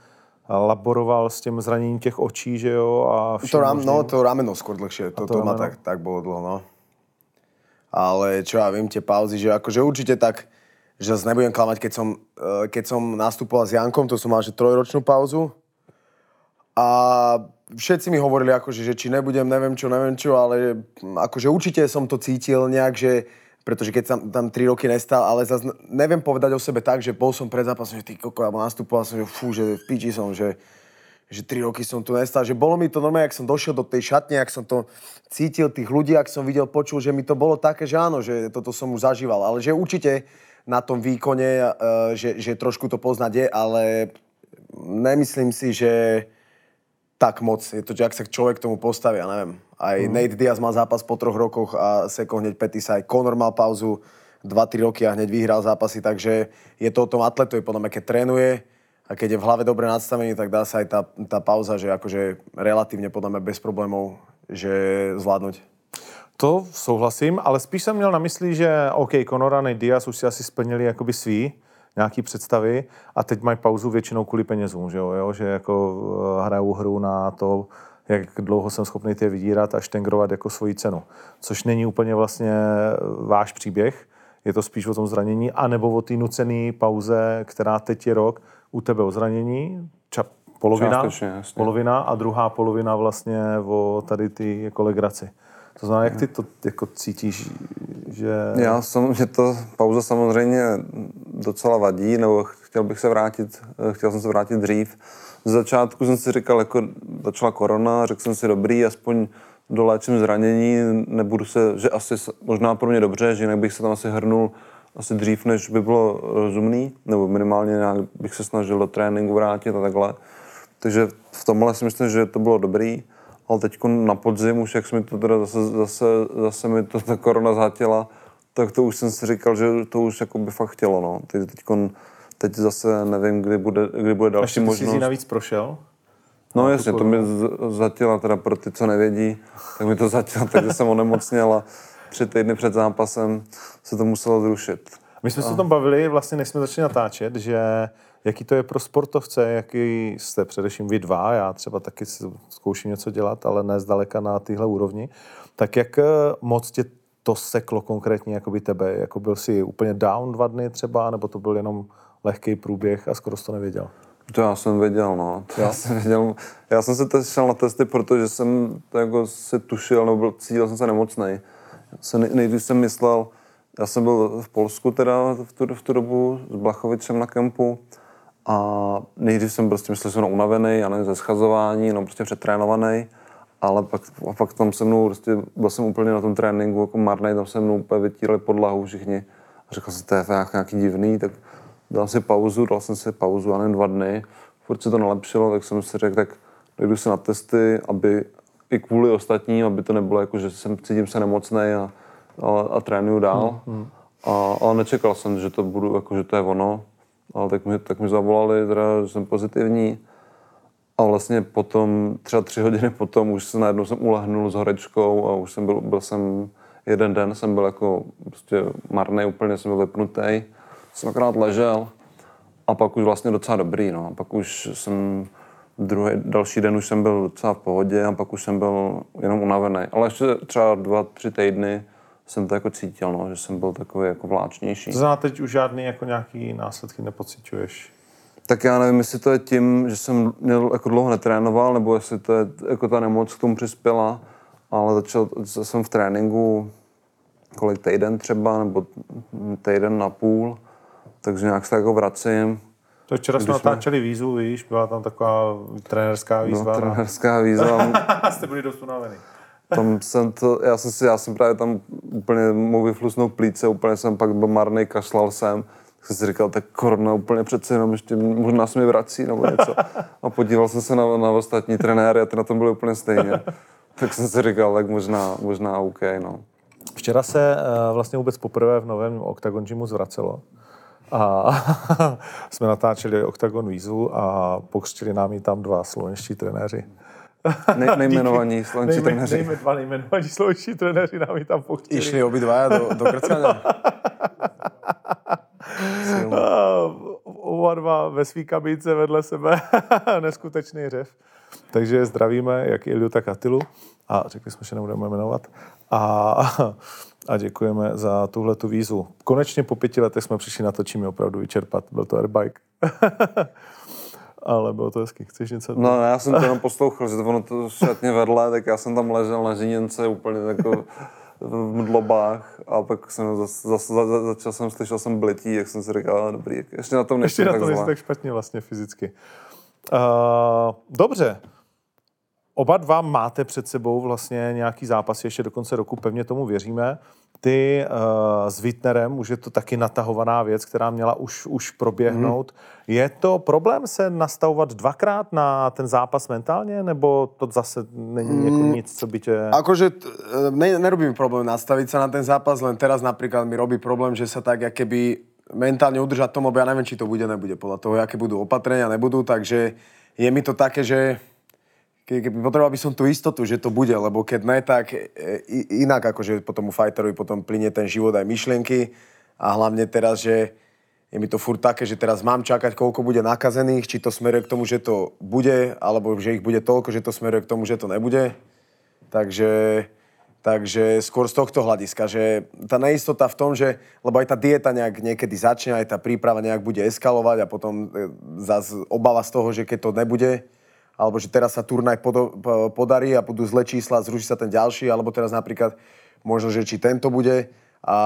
laboroval s tím zraněním těch očí, že jo? A To, rám, možným. no, to rameno skôr dlhšie, to, to to, rameno? tak, tak bolo dlho, no. Ale čo ja viem, tie pauzy, že akože určite tak, že zase nebudem klamať, keď som, eh, keď som nastupoval s Jankom, to som mal že trojročnú pauzu. A všetci mi hovorili, akože, že či nebudem, neviem čo, neviem čo, ale hm, akože určite som to cítil nejak, že pretože keď som tam 3 roky nestal, ale zase neviem povedať o sebe tak, že bol som pred zápasom, že ty koko, alebo nastupoval som, že fú, že v piči som, že, že 3 roky som tu nestal, že bolo mi to normálne, ak som došiel do tej šatne, ak som to cítil tých ľudí, ak som videl, počul, že mi to bolo také, že áno, že toto som už zažíval, ale že určite na tom výkone, eh, že, že trošku to poznať je, ale nemyslím si, že tak moc. Je to, že ak sa človek k tomu postaví, ja neviem. Aj mm. Nate Diaz mal zápas po troch rokoch a Seko hneď Petis, aj Conor mal pauzu 2-3 roky a hneď vyhral zápasy, takže je to o tom atletovi, podľa mňa, keď trénuje a keď je v hlave dobre nadstavený, tak dá sa aj tá, tá pauza, že akože relatívne podľa mňa bez problémov, že zvládnuť. To souhlasím, ale spíš jsem měl na mysli, že OK, Conor a Nate Diaz už si asi splnili jakoby svý, nějaký představy a teď mají pauzu většinou kvůli penězům, že jo, jo? že jako eh, hrajou hru na to, jak dlouho jsem schopný tě vydírat a štengrovat jako svoji cenu. Což není úplně vlastně váš příběh, je to spíš o tom zranění, anebo o té nucené pauze, která teď je rok u tebe o zranění, ča, polovina, Částečně, jasně. polovina a druhá polovina vlastně o tady ty jako legraci. To znamená, jak ty to jako cítíš, že... Já jsem, mě to pauza samozřejmě docela vadí, nebo chtěl bych se vrátit, eh, chtěl jsem se vrátit dřív. Z začátku jsem si říkal, jako začala korona, řekl jsem si dobrý, aspoň doléčím zranění, nebudu se, že asi možná pro mě dobře, že jinak bych se tam asi hrnul asi dřív, než by bylo rozumný, nebo minimálně nějak bych se snažil do tréninku vrátit a takhle. Takže v tomhle si myslím, že to bylo dobrý, ale teď na podzim už, jak se mi to teda zase, zase, zase mi to ta korona zhatila, tak to už jsem si říkal, že to už jako by fakt chtělo, no. Teď, teďkon, teď zase nevím, kdy bude, kdy bude další Ještě jsi možnost. si navíc prošel? No jasně, to mi z- zatila, teda pro ty, co nevědí, tak mi to zatila, takže jsem onemocněl a tři týdny před zápasem se to muselo zrušit. My jsme se o tom bavili, vlastně než jsme začali natáčet, že jaký to je pro sportovce, jaký jste především vy dva, já třeba taky zkouším něco dělat, ale ne zdaleka na téhle úrovni, tak jak eh, moc tě to seklo konkrétně jakoby tebe? Jako byl jsi úplně down dva dny třeba, nebo to byl jenom lehký průběh a skoro to nevěděl? To já jsem věděl, no. To já jsem věděl. Já jsem se šel na testy, protože jsem to jako si tušil, nebo byl, cítil jsem se nemocnej. Nej- nejdřív jsem myslel, já jsem byl v Polsku teda v tu, v tu dobu s Blachovicem na kempu a nejdřív jsem prostě myslel, že jsem unavený, já nevím, ze schazování, no prostě přetrénovaný, ale pak, a pak tam se mnou, prostě byl jsem úplně na tom tréninku jako marný, tam se mnou úplně vytírali podlahu všichni. A řekl jsem, to je nějaký divný, tak dal si pauzu, dal jsem si pauzu, já nevím, dva dny, furt se to nalepšilo, tak jsem si řekl, tak dojdu se na testy, aby i kvůli ostatním, aby to nebylo jako, že jsem, cítím se nemocný a, a, a trénuju dál. Hmm, A, ale nečekal jsem, že to budu, jako, že to je ono. Ale tak mi, tak mi zavolali, teda, že jsem pozitivní. A vlastně potom, třeba tři hodiny potom, už se najednou jsem ulehnul s horečkou a už jsem byl, byl jsem, jeden den jsem byl jako prostě marný, úplně jsem byl vypnutý. Jsem akorát ležel a pak už vlastně docela dobrý, no. A pak už jsem, druhý, další den už jsem byl docela v pohodě a pak už jsem byl jenom unavený. Ale ještě třeba dva, tři týdny jsem to jako cítil, no, že jsem byl takový jako vláčnější. To znamená, teď už žádný jako nějaký následky nepociťuješ. Tak já nevím, jestli to je tím, že jsem měl jako dlouho netrénoval, nebo jestli to je jako ta nemoc k tomu přispěla, ale začal jsem v tréninku kolik týden třeba, nebo týden na půl, takže nějak se tak jako vracím. To včera jsme natáčeli výzvu, víš, byla tam taková trenérská No, výzva. na... trenérská výzva, Jste byli dost unavený. tam jsem to, já jsem si, já jsem právě tam úplně mohl vyflusnout plíce, úplně jsem pak byl marný, kašlal jsem, jsem si říkal, tak korona úplně přece jenom ještě možná se mi vrací nebo něco. A podíval jsem se na, na ostatní trenéry a ty na tom byly úplně stejně. Tak jsem si říkal, tak možná, možná OK, no. Včera se uh, vlastně vůbec poprvé v novém Octagon Gymu zvracelo. A jsme natáčeli Octagon výzvu a pokřtili nám ji tam dva slovenští trenéři. Ne, nejmenovaní slovenští trenéři. nejme dva nejmenovaní slovenští trenéři nám ji tam pokřtili. Išli obidvaja do, do krcania. Oba dva ve svý kabínce vedle sebe. Neskutečný řev. Takže zdravíme jak Ilju, tak Atilu. A řekli jsme, že nebudeme jmenovat. A, a děkujeme za tuhle tu výzvu. Konečně po pěti letech jsme přišli na to, čím je opravdu vyčerpat. Byl to airbike. Ale bylo to hezky. Chceš něco? No, já jsem to jenom poslouchal, že to ono to šatně vedle, tak já jsem tam ležel na žiněnce úplně jako v mdlobách a pak jsem zase, zase za, začal jsem, slyšel jsem blití, jak jsem si říkal, "Ale dobrý, ještě na tom Ještě nejsem na tak to nejsi zle. tak špatně vlastně fyzicky. Uh, dobře. Oba dva máte před sebou vlastně nějaký zápas ještě do konce roku, pevně tomu věříme. Ty uh, s Wittnerem, už je to taky natahovaná věc, která měla už, už proběhnout. Mhm. Mm. Je to problém se nastavovat dvakrát na ten zápas mentálně, nebo to zase není jako nic, co by tě... Akože t- e, ne, nerobí mi problém nastaviť sa na ten zápas, len teraz napríklad mi robí problém, že sa tak jak keby mentálne udržať tom, lebo ja neviem, či to bude, nebude podľa toho, aké budú opatrenia, nebudú, takže je mi to také, že ke- keby potreboval by som tú istotu, že to bude, lebo keď ne, tak e, i- inak akože potom u fighterovi potom plinie ten život aj myšlienky a hlavne teraz, že je mi to furt také, že teraz mám čakať, koľko bude nakazených, či to smeruje k tomu, že to bude, alebo že ich bude toľko, že to smeruje k tomu, že to nebude. Takže, takže skôr z tohto hľadiska, že tá neistota v tom, že, lebo aj tá dieta nejak niekedy začne, aj tá príprava nejak bude eskalovať a potom e, zase obava z toho, že keď to nebude, alebo že teraz sa turnaj podo, po- podarí a budú zlé čísla, zruší sa ten ďalší, alebo teraz napríklad možno, že či tento bude a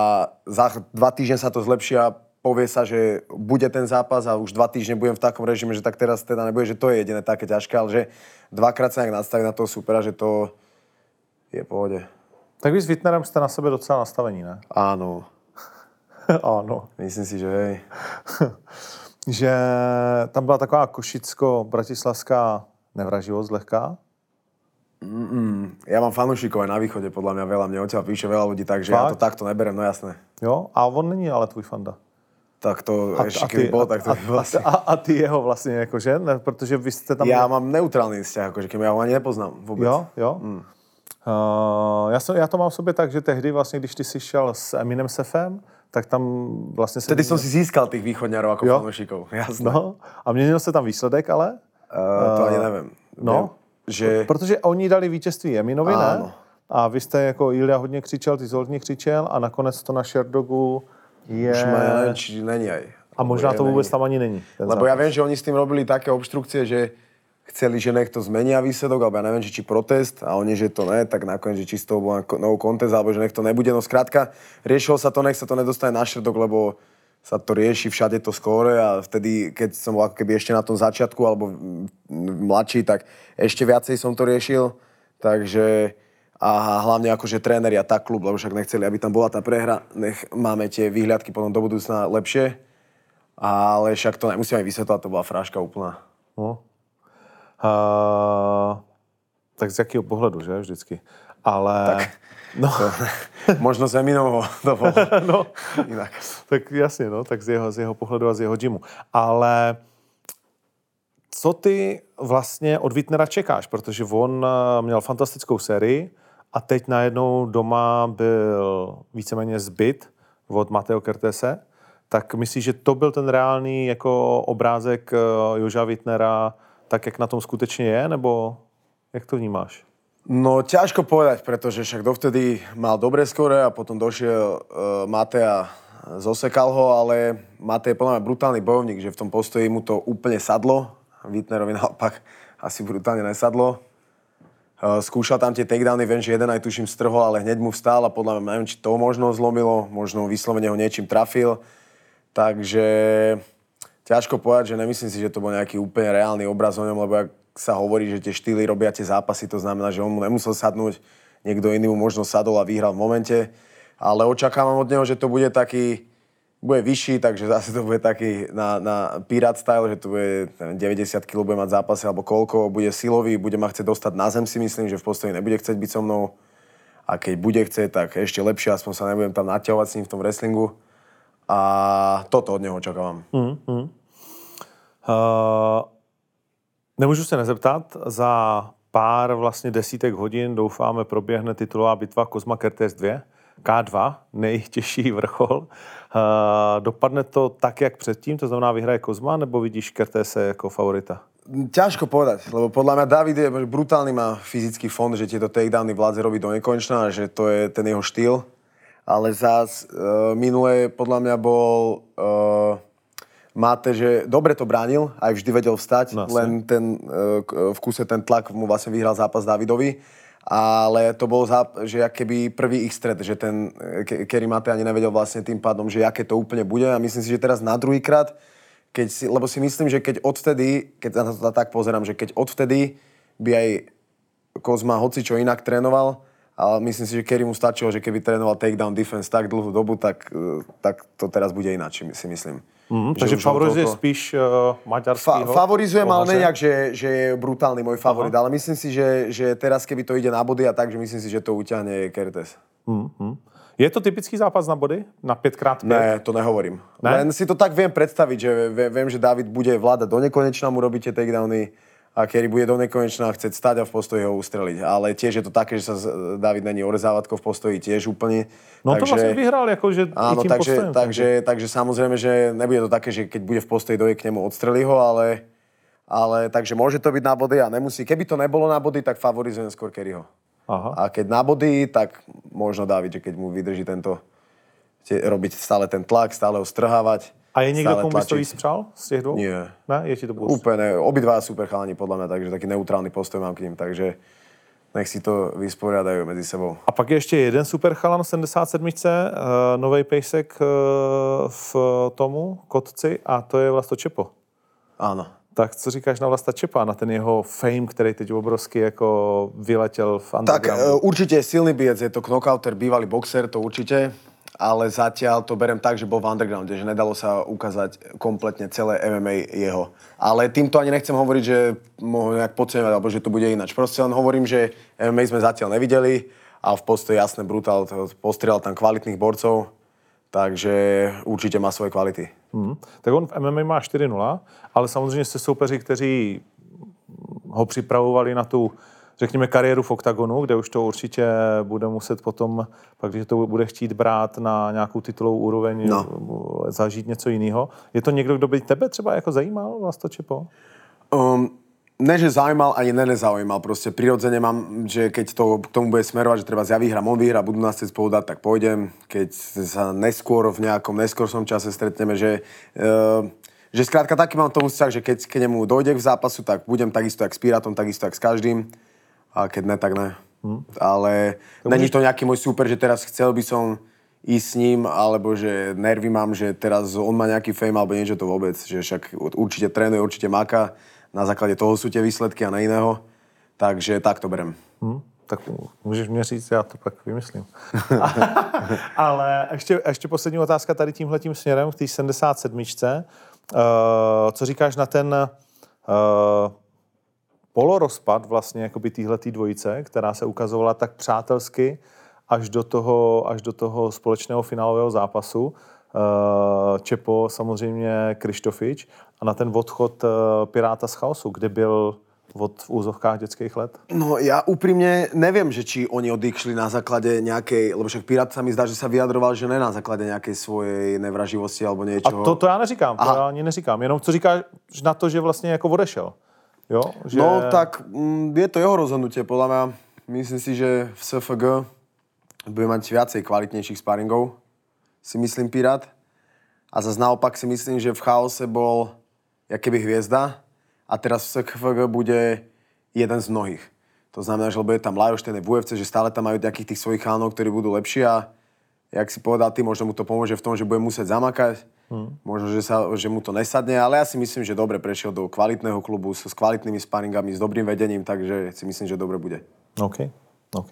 za dva týždne sa to zlepší a povie sa, že bude ten zápas a už dva týždne budem v takom režime, že tak teraz teda nebude, že to je jediné také ťažké, ale že dvakrát sa nejak nastaviť na toho supera, že to je v pohode. Tak vy s Wittnerem jste na sebe docela nastavení, ne? Áno, ano. myslím si, že hej. že tam byla taková košicko-bratislavská nevraživost lehká. Ja mám fanúšikov aj na východe, podľa mňa veľa, mne odtiaľ píše veľa ľudí, takže ja to Fakt? takto neberem, no jasné. Jo, a on není ale tvůj fanda. Tak to ešte keby bol, tak to by a, vlastne... a, a, ty jeho vlastně, jakože, ne, protože vy jste tam... Ja mám neutrálny vzťah, akože keď ja ho ani nepoznám vôbec. Jo, jo. Mm. Uh, já, jsem, já to mám v sobě tak, že tehdy vlastně, když ty jsi šel s Eminem Sefem, tak tam vlastně se... Vtedy som si získal tých východňarov ako Jo. fanúšikov, jasné. No, a měnil se tam výsledek, ale? Uh, to ani neviem. no. Že... Protože oni dali vítězství Eminovi, ne? Ano. A vy jste jako Ilja hodně křičel, ty jsi hodně křičel a nakonec to na Sherdogu je... Už či není aj. A možná to vůbec není. tam ani není. Lebo zápas. viem, že oni s tým robili také obštrukcie, že chceli, že nech to zmenia výsledok, alebo ja neviem, že či protest, a oni, že to ne, tak nakoniec, že či z toho bol no contest, alebo že nech to nebude. No skrátka, riešilo sa to, nech sa to nedostane na šrdok, lebo sa to rieši všade to skóre a vtedy, keď som bol ako keby ešte na tom začiatku, alebo mladší, tak ešte viacej som to riešil. Takže a hlavne akože tréneri a tak klub, lebo však nechceli, aby tam bola tá prehra, nech máme tie výhľadky potom do budúcna lepšie. Ale však to nemusíme vysvetľovať, to bola fráška úplná. No. Uh, tak z jakého pohledu, že vždycky. Ale... Tak. No, Možno z Eminovho to bolo no, inak. tak jasně, no, tak z jeho, z jeho pohledu a z jeho gymu. Ale co ty vlastně od Wittnera čekáš? Protože on eh, měl fantastickou sérii a teď najednou doma byl víceméně zbyt od Mateo Kertese. Tak myslíš, že to byl ten reálný jako obrázek eh, Joža Wittnera, tak jak na tom skutečně je, nebo jak to vnímáš? No ťažko povedať, pretože však dovtedy mal dobré skore a potom došiel uh, Mate a zosekal ho, ale Mate je podľa mňa brutálny bojovník, že v tom postoji mu to úplne sadlo. Wittnerovi naopak asi brutálne nesadlo. Uh, skúšal tam tie takedowny, viem, že jeden aj tuším strhol, ale hneď mu vstál a podľa mňa neviem, či to možno zlomilo, možno vyslovene ho niečím trafil. Takže ťažko povedať, že nemyslím si, že to bol nejaký úplne reálny obraz o ňom, lebo ak sa hovorí, že tie štýly robia tie zápasy, to znamená, že on mu nemusel sadnúť, niekto iný mu možno sadol a vyhral v momente. Ale očakávam od neho, že to bude taký bude vyšší, takže zase to bude taký na, na Pirate style, že to bude neviem, 90 kg bude mať zápasy alebo koľko, bude silový, bude ma chcieť dostať na zem si myslím, že v postoji nebude chcieť byť so mnou a keď bude chcieť, tak ešte lepšie, aspoň sa nebudem tam naťahovať s ním v tom wrestlingu a toto od neho očakávam. Mm, Uh, nemůžu se nezeptat, za pár vlastně desítek hodin doufáme proběhne titulová bitva Kozma Kertes 2, K2, nejtěžší vrchol. Uh, dopadne to tak, jak předtým, to znamená vyhraje Kozma, nebo vidíš Kertese jako favorita? Ťažko povedať, lebo podľa mňa David je brutálny, má fyzický fond, že tieto takedowny vládze robiť do nekonečna, že to je ten jeho štýl. Ale zás uh, minule podľa mňa bol uh, Máte, že dobre to bránil, aj vždy vedel vstať, No, len ten, uh, v kuse ten tlak mu vlastne vyhral zápas Davidovi. Ale to bol, záp- že keby prvý ich stred, že ten Ke- Kerry Mate ani nevedel vlastne tým pádom, že aké to úplne bude. A myslím si, že teraz na druhýkrát, keď si, lebo si myslím, že keď odvtedy, keď na to tak pozerám, že keď odvtedy by aj Kozma hoci čo inak trénoval, ale myslím si, že Kerry mu stačilo, že keby trénoval takedown defense tak dlhú dobu, tak, eh, tak to teraz bude ináč, si myslím. Mm, Že takže on favorizuje toľko- spíš uh, Fa- maďarskýho? favorizujem, ale nejak, že, že je brutálny môj favorit. Ale myslím si, že, že teraz, keby to ide na body a tak, že myslím si, že to uťahne Kertes. Je to typický zápas na body? Na 5x5? Ne, to nehovorím. Ne? Len si to tak viem predstaviť, že vie- viem, že David bude vládať do nekonečna, mu robíte takedowny a Kerry bude do nekonečna chcieť stať a v postoji ho ustreliť. Ale tiež je to také, že sa David není orezávatko v postoji tiež úplne. No on to vlastně vyhrál, jakože Áno, i tím takže, postojem. takže, takže samozrejme, že nebude to také, že keď bude v postoji, dojde k nemu, odstrelí ho, ale, ale takže môže to byť na body a nemusí. Keby to nebolo na body, tak favorizujem skôr Kerryho. Aha. A keď na body, tak možno David, že keď mu vydrží tento, robiť stále ten tlak, stále ho strhávať. A je někdo, komu to víc přál z těch dvou? Nie. Ne, je ti to bůř. Úplne, obidva super chalani podľa mňa, takže taký neutrálny postoj mám k ním, takže nech si to vysporiadajú medzi sebou. A pak je ještě jeden super chalan v 77. Uh, nový pejsek uh, v tomu, kotci, a to je Vlasto Čepo. Áno. Tak co říkáš na Vlasta Čepa, na ten jeho fame, který teď obrovsky jako vyletěl v Tak undergroundu? e, určite je silný biec, je to knockouter, bývalý boxer, to určite, ale zatiaľ to berem tak, že bol v undergrounde, že nedalo sa ukázať kompletne celé MMA jeho. Ale týmto ani nechcem hovoriť, že ho nejak podceňovať, alebo že to bude ináč. Proste len hovorím, že MMA sme zatiaľ nevideli a v postoji jasné brutál, postrieľal tam kvalitných borcov, takže určite má svoje kvality. Hmm. Tak on v MMA má 4-0, ale samozřejmě se soupeři, kteří ho připravovali na tu, řekněme, kariéru v oktagonu, kde už to určitě bude muset potom, pak když to bude chtít brát na nějakou titulovou úroveň, No. zažít něco jiného. Je to někdo, kdo by tebe třeba jako zajímal, Vlasto Čepo? Um, ne, že zaujímal, ani ne nezaujímal. Proste prirodzene mám, že keď to k tomu bude smerovať, že treba ja vyhrám, on vyhrá, budú nás chcieť spolu dať, tak pôjdem. Keď sa neskôr v nejakom neskoršom čase stretneme, že, uh, že skrátka taký mám tomu vzťah, že keď k nemu dojde k zápasu, tak budem takisto jak s Piratom, takisto jak s každým. A keď ne, tak ne. Hmm. Ale není to nejaký môj super, že teraz chcel by som ísť s ním, alebo že nervy mám, že teraz on má nejaký fame alebo niečo to vôbec. Že však určite trénuje, určite máka. Na základe toho sú tie výsledky a na iného. Takže tak to berem. Hm? Tak můžeš mě říct, já to pak vymyslím. Ale ještě, ještě poslední otázka tady tímhletím směrem, k té 77. Uh, co říkáš na ten uh, polorozpad vlastně jakoby týhletý dvojice, která se ukazovala tak přátelsky až do toho, až do toho společného finálového zápasu. Uh, Čepo, samozřejmě Krištofič a na ten odchod uh, Piráta z chaosu, kde byl od v úzovkách dětských let. No ja úprimne neviem, že či oni odišli na základe nejakej, lebo však Pirát sa mi zdá, že sa vyjadroval, že ne na základe nejakej svojej nevraživosti alebo A niečoho. to, to já neříkám, to Aha. já ani neříkám. Jenom co říkáš na to, že vlastně jako odešel. Jo? Že... No tak mm, je to jeho rozhodnutie, podľa mňa. Myslím si, že v SFG bude mať viacej kvalitnejších sparingov, si myslím Pirát. A zase naopak si myslím, že v chaose bol keby hviezda a teraz v SFG bude jeden z mnohých. To znamená, že lebo je tam Lajos, ten je v UFC, že stále tam majú nejakých tých svojich chánov, ktorí budú lepší a jak si povedal ty, možno mu to pomôže v tom, že bude musieť zamakať. Hmm. Možno, že, sa, že mu to nesadne, ale ja si myslím, že dobre prešiel do kvalitného klubu s, s kvalitnými sparingami, s dobrým vedením, takže si myslím, že dobre bude. OK, OK.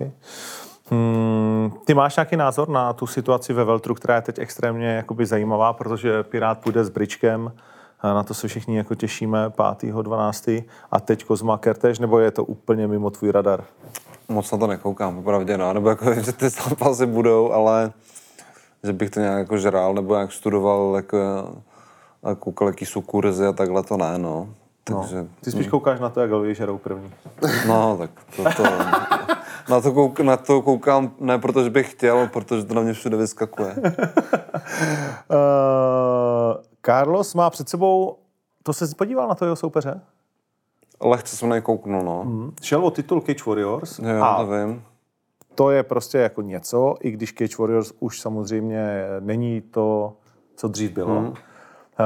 Hmm, ty máš nějaký názor na tu situaci ve Veltru, která je teď extrémně jakoby zajímavá, protože Pirát půjde s Bričkem, a na to se všichni jako těšíme 5. 12. a teď Kozma Kertež, nebo je to úplně mimo tvůj radar? Moc na to nekoukám, opravdu, no. Nebo jako vím, že ty zápasy budou, ale že bych to nějak jako žrál nebo nějak studoval, jako, a koukal, jaký jsou kurzy a takhle, to ne, no. Takže, no. Ty spíš koukáš na to, jak lidi žerou první. No, tak to, to na, to kouk, na to koukám ne protože bych chtěl, protože to na mě všude vyskakuje. uh, Carlos má před sebou, to se podíval na to jeho soupeře? Lehce jsem nekouknul, no. Hmm. Šel o titul Cage Warriors. Jo, a to vím. To je prostě jako něco, i když Cage Warriors už samozřejmě není to, co dřív bylo. Hmm.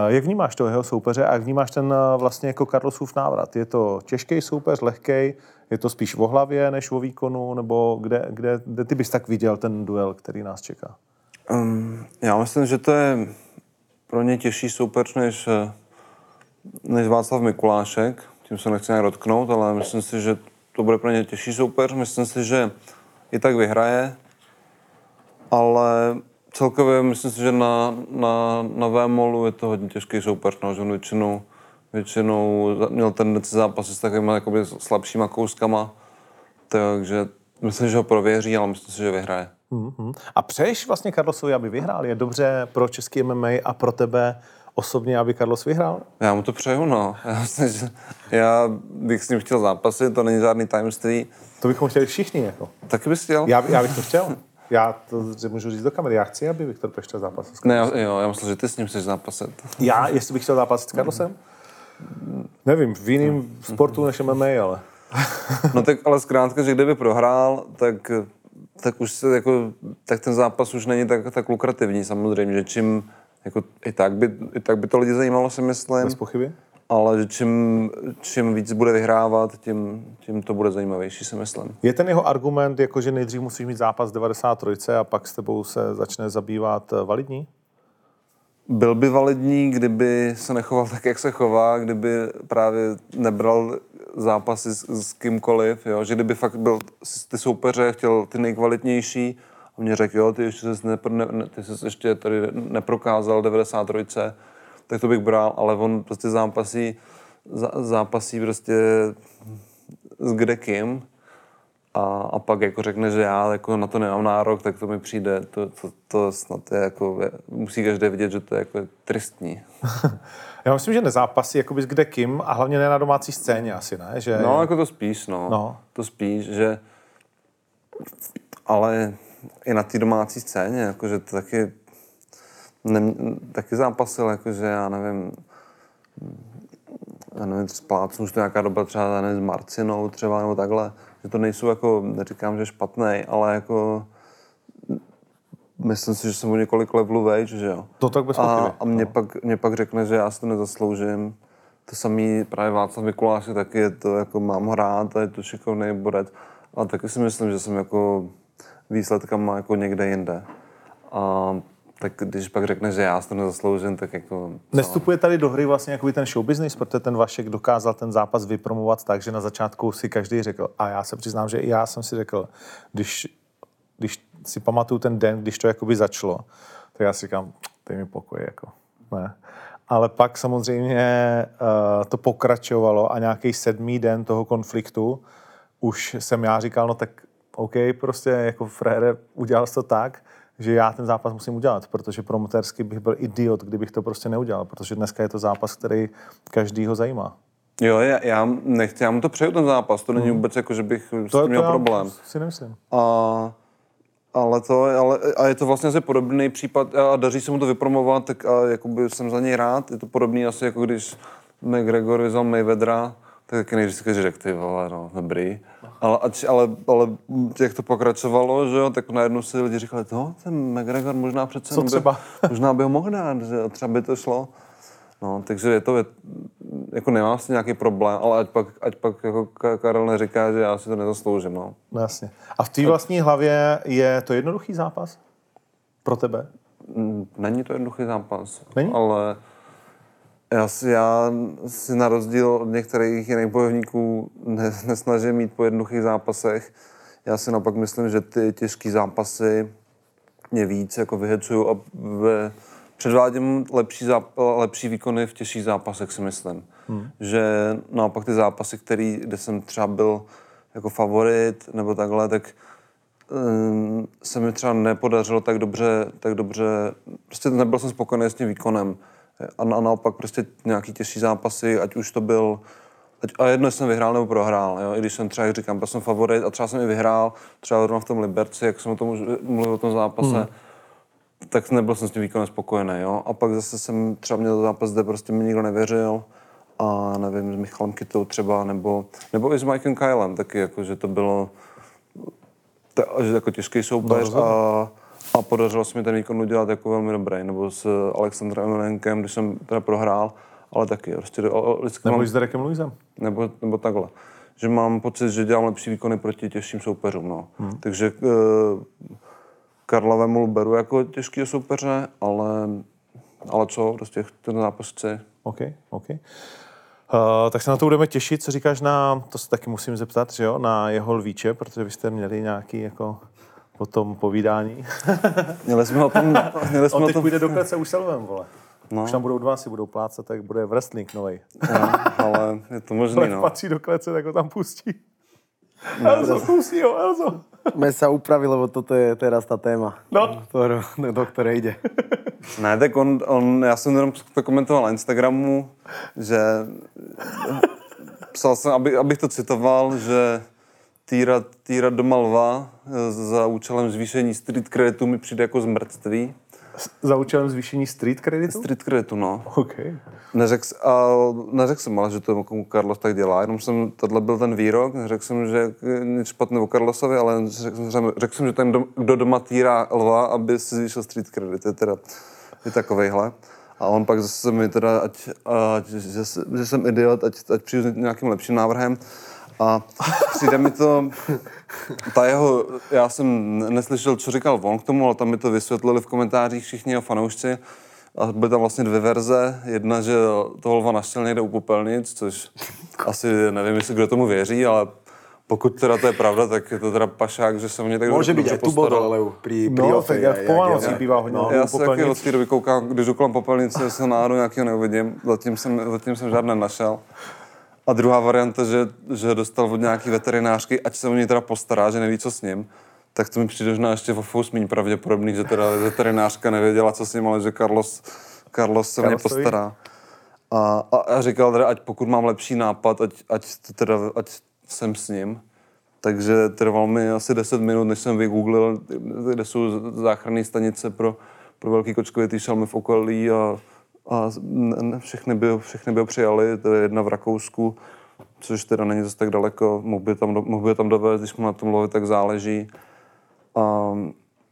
Jak vnímáš toho jeho soupeře a jak vnímáš ten eh, vlastně jako Carlosův návrat? Je to těžký soupeř, lehký, je to spíš o hlavě než o výkonu, nebo kde, kde, kde ty bys tak viděl ten duel, který nás čeká? Um, já myslím, že to je pro ně těžší soupeř než, eh, než Václav Mikulášek. Tím se nechci nějak dotknout, ale myslím si, že to bude pro ně těžší soupeř. Myslím si, že i tak vyhraje, ale celkově myslím si, že na, na, na VMOLu je to hodně těžký soupeř, no, že on většinou, většinou měl tendenci zápasy s takovými jakoby slabšíma kouskama, takže myslím, že ho prověří, ale myslím si, že vyhraje. Mm-hmm. A přeješ vlastně Carlosovi, aby vyhrál? Je dobře pro český MMA a pro tebe osobně, aby Carlos vyhrál? Já mu to přeju, no. Já, myslím, že já bych s ním chtěl zápasit, to není žádný tajemství. To bychom chtěli všichni, jako. Taky bys chtěl? Já, já bych to chtěl. Já to můžu říct do kamery. Já chci, aby Viktor Pešta zápasil Ne, jo, já myslím, že ty s ním chceš zápasit. Já, jestli bych chtěl zápasit s Carlosem? Nevím, v jiném sportu než MMA, ale... no tak ale zkrátka, že kdyby prohrál, tak, tak už se jako, tak ten zápas už není tak, tak lukrativní samozřejmě, že čím, jako i tak by, i tak by to lidi zajímalo, si myslím. Bez pochyby ale že čím, čím víc bude vyhrávat, tím, tím to bude zajímavější, si myslím. Je ten jeho argument, jako že nejdřív musíš mít zápas 93 a pak s tebou se začne zabývat eh, validní? Byl by validní, kdyby se nechoval tak, jak se chová, kdyby právě nebral zápasy s, s kýmkoliv, jo? že kdyby fakt byl ty soupeře, chtěl ty nejkvalitnější a mě řekl, jo, ty ještě jsi, ne, ne, ty jsi ještě tady neprokázal 93, tak to bych bral, ale on prostě zápasí, zápasí prostě s kde kým a, a pak jako řekne, že já jako na to nemám nárok, tak to mi přijde, to, to, to snad je jako, musí každý vidět, že to je jako tristní. Já myslím, že nezápasí jakoby s kde kým a hlavně ne na domácí scéně asi, ne? Že... No, jako to spíš, no. no. To spíš, že ale i na té domácí scéně, jakože to taky ne, taky zápasil, jakože já nevím, já nevím, splácnu už to nějaká doba třeba nevím, s Marcinou třeba nebo takhle, že to nejsou jako, neříkám, že špatný, ale jako myslím si, že jsem o několik levelů vejš, že jo. To tak bez a, a mě, no. pak, mě pak řekne, že já si to nezasloužím. To samý právě Václav Mikuláš taky je to, jako mám ho rád a je to šikovný borec. Ale taky si myslím, že jsem jako výsledkama jako někde jinde. A tak když pak řekne, že já si to nezasloužím, tak jako... Nestupuje tady do hry vlastně jako ten show business, protože ten Vašek dokázal ten zápas vypromovat tak, že na začátku si každý řekl, a já se přiznám, že i já jsem si řekl, když, když si pamatuju ten den, když to jakoby začalo, tak já si říkám, dej mi pokoj, jako, ne. Ale pak samozřejmě uh, to pokračovalo a nějaký sedmý den toho konfliktu už jsem já říkal, no tak OK, prostě jako frére, udělal jsi to tak, že já ten zápas musím udělat, protože promotérsky bych byl idiot, kdybych to prostě neudělal, protože dneska je to zápas, který každýho zajímá. Jo, já, já nechci, já mu to přeju ten zápas, to není hmm. vůbec jako, že bych to, s tím měl to problém. si nemyslím. A, ale to, ale, a je to vlastně asi podobný případ a daří se mu to vypromovat, tak a jakoby jsem za něj rád. Je to podobný asi jako když McGregor vyzval Mayweathera, tak taky nejdřív si řekl, ty vole, no, dobrý. Ale, ale, ale jak to pokračovalo, že jo, tak najednou si lidi říkali, no, ten McGregor možná přece Co třeba? By, možná by ho mohl dát, že třeba by to šlo. No, takže je to, je, jako nemám si nějaký problém, ale ať pak, ať pak jako Karel neříká, že já si to nezasloužím, no. no jasně. A v té vlastní hlavě je to jednoduchý zápas? Pro tebe? Není to jednoduchý zápas, Není? ale já si, já si na rozdíl od některých jiných bojovníků ne, nesnažím mít po jednoduchých zápasech. já si naopak myslím, že ty těžké zápasy mě víc jako vyhecují a ve, předvádím lepší, záp, lepší výkony v těžších zápasech, si myslím. Hmm. Že naopak ty zápasy, který, kde jsem třeba byl jako favorit nebo takhle, tak um, se mi třeba nepodařilo tak dobře, tak dobře, prostě nebyl jsem spokojený s tím výkonem. A, a naopak prostě nějaký těžší zápasy, ať už to byl Ať, a jedno, jsem vyhrál nebo prohrál, jo? i když jsem třeba, jak říkám, byl jsem favorit a třeba jsem i vyhrál, třeba zrovna v tom Liberci, jak jsem o tom mluvil o tom zápase, hmm. tak nebyl jsem s tím výkonem spokojený. Jo? A pak zase jsem třeba měl zápas, kde prostě mi nikdo nevěřil, a nevím, s Michalem Kytou třeba, nebo, nebo i s Mikem Kylem taky, jako, že to bylo to, že jako těžký soupeř no, a, a podařilo se mi ten výkon udělat jako velmi dobrý, nebo s Alexandrem Emelenkem, když jsem teda prohrál, ale taky prostě... Vždycky nebo mám, s Derekem Luizem. Nebo, nebo takhle. Že mám pocit, že dělám lepší výkony proti těžším soupeřům, no. Hmm. Takže uh, Karla Vemul beru jako těžký soupeře, ale, ale co, prostě ten zápas chci. OK, OK. Uh, tak se na to budeme těšit. Co říkáš na, to se taky musím zeptat, že jo, na jeho lvíče, protože byste měli nějaký jako o tom povídání. měli jsme o tom... Měli jsme On teď o tom... půjde do klece už selvem, vole. No. Už tam budou dva, si budou plácat, tak bude wrestling nový. No, ale je to možný, no. patří do klece, tak ho tam pustí. No, Elzo, pustí ho, Elzo. Mě se upravil, lebo toto je teraz ta téma, no. Ktorou, do které jde. Ne, tak on, on, já jsem jenom to komentoval na Instagramu, že psal jsem, aby, abych to citoval, že týrat, týrat doma lva za účelem zvýšení street kreditu mi přijde jako zmrtví za účelem zvýšení street kreditu? Street kreditu, no. OK. Neřekl, a neřekl jsem ale, že to jako Carlos tak dělá, jenom jsem, tohle byl ten výrok, řekl jsem, že nic špatného o Carlosovi, ale řekl jsem, řekl jsem že ten, kdo doma týrá lva, aby si zvýšil street kredit, je teda je takovejhle. A on pak zase mi teda, ať, ať že, že, jsem idiot, ať, ať přijdu s nějakým lepším návrhem. A přijde mi to, ta jeho, já jsem neslyšel, co říkal on k tomu, ale tam mi to vysvětlili v komentářích všichni jeho fanoušci. A byly tam vlastně dvě verze. Jedna, že toho lva naštěl někde u popelnic, což asi nevím, jestli kdo tomu věří, ale pokud teda to je pravda, tak je to teda pašák, že se mě tak Může být, tu byl ale pri no, tak jak v Povanovcích bývá hodně no, Já se taky od té doby koukám, když jdu kolem popelnice, se náhodou nějakého neuvidím, zatím jsem, zatím jsem žádné našel. A druhá varianta, že, že dostal od nějaký veterinářky, ať se o něj teda postará, že neví, co s ním, tak to mi přijde možná ještě o fous méně pravděpodobný, že teda veterinářka nevěděla, co s ním, ale že Carlos, Carlos se o ně postará. A, a, a říkal teda, ať pokud mám lepší nápad, ať, ať, to teda, ať jsem s ním. Takže trval mi asi 10 minut, než jsem vygooglil, kde jsou záchranné stanice pro, pro velký kočkovitý šelmy v okolí a a všechny by, všechny by ho přijali, to je jedna v Rakousku, což teda není zase tak daleko, mohl by tam, mohl by tam dovést, když mu na tom lovit, tak záleží. A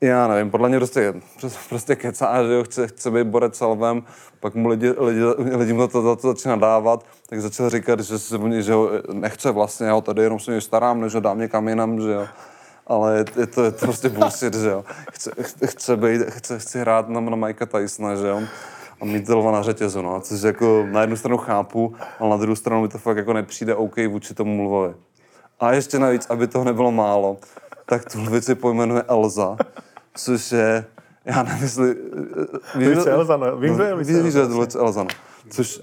já nevím, podle mě prostě, prostě kecá, že jo, chce, chce být borec salvem, pak mu lidi, lidi, lidi mu to, to, to začíná dávat, tak začal říkat, že se že ho nechce vlastně, já ho tady jenom se mě starám, než ho dám někam jinam, že jo. Ale je to, je to prostě bullshit, že jo. Chce, chce, být, chce, chce hrát na, na Mikea Tysona, že jo a mít lva na řetězu, no. Což jako na jednu stranu chápu, ale na druhou stranu mi to fakt jako nepřijde OK vůči tomu mluvovi. A ještě navíc, aby toho nebylo málo, tak tu lvici pojmenuje Elza, což je, já nevím, jestli... Lvice Elza, no. Vím, že je Lvice Elza. že je Lvice Elza, no. Což,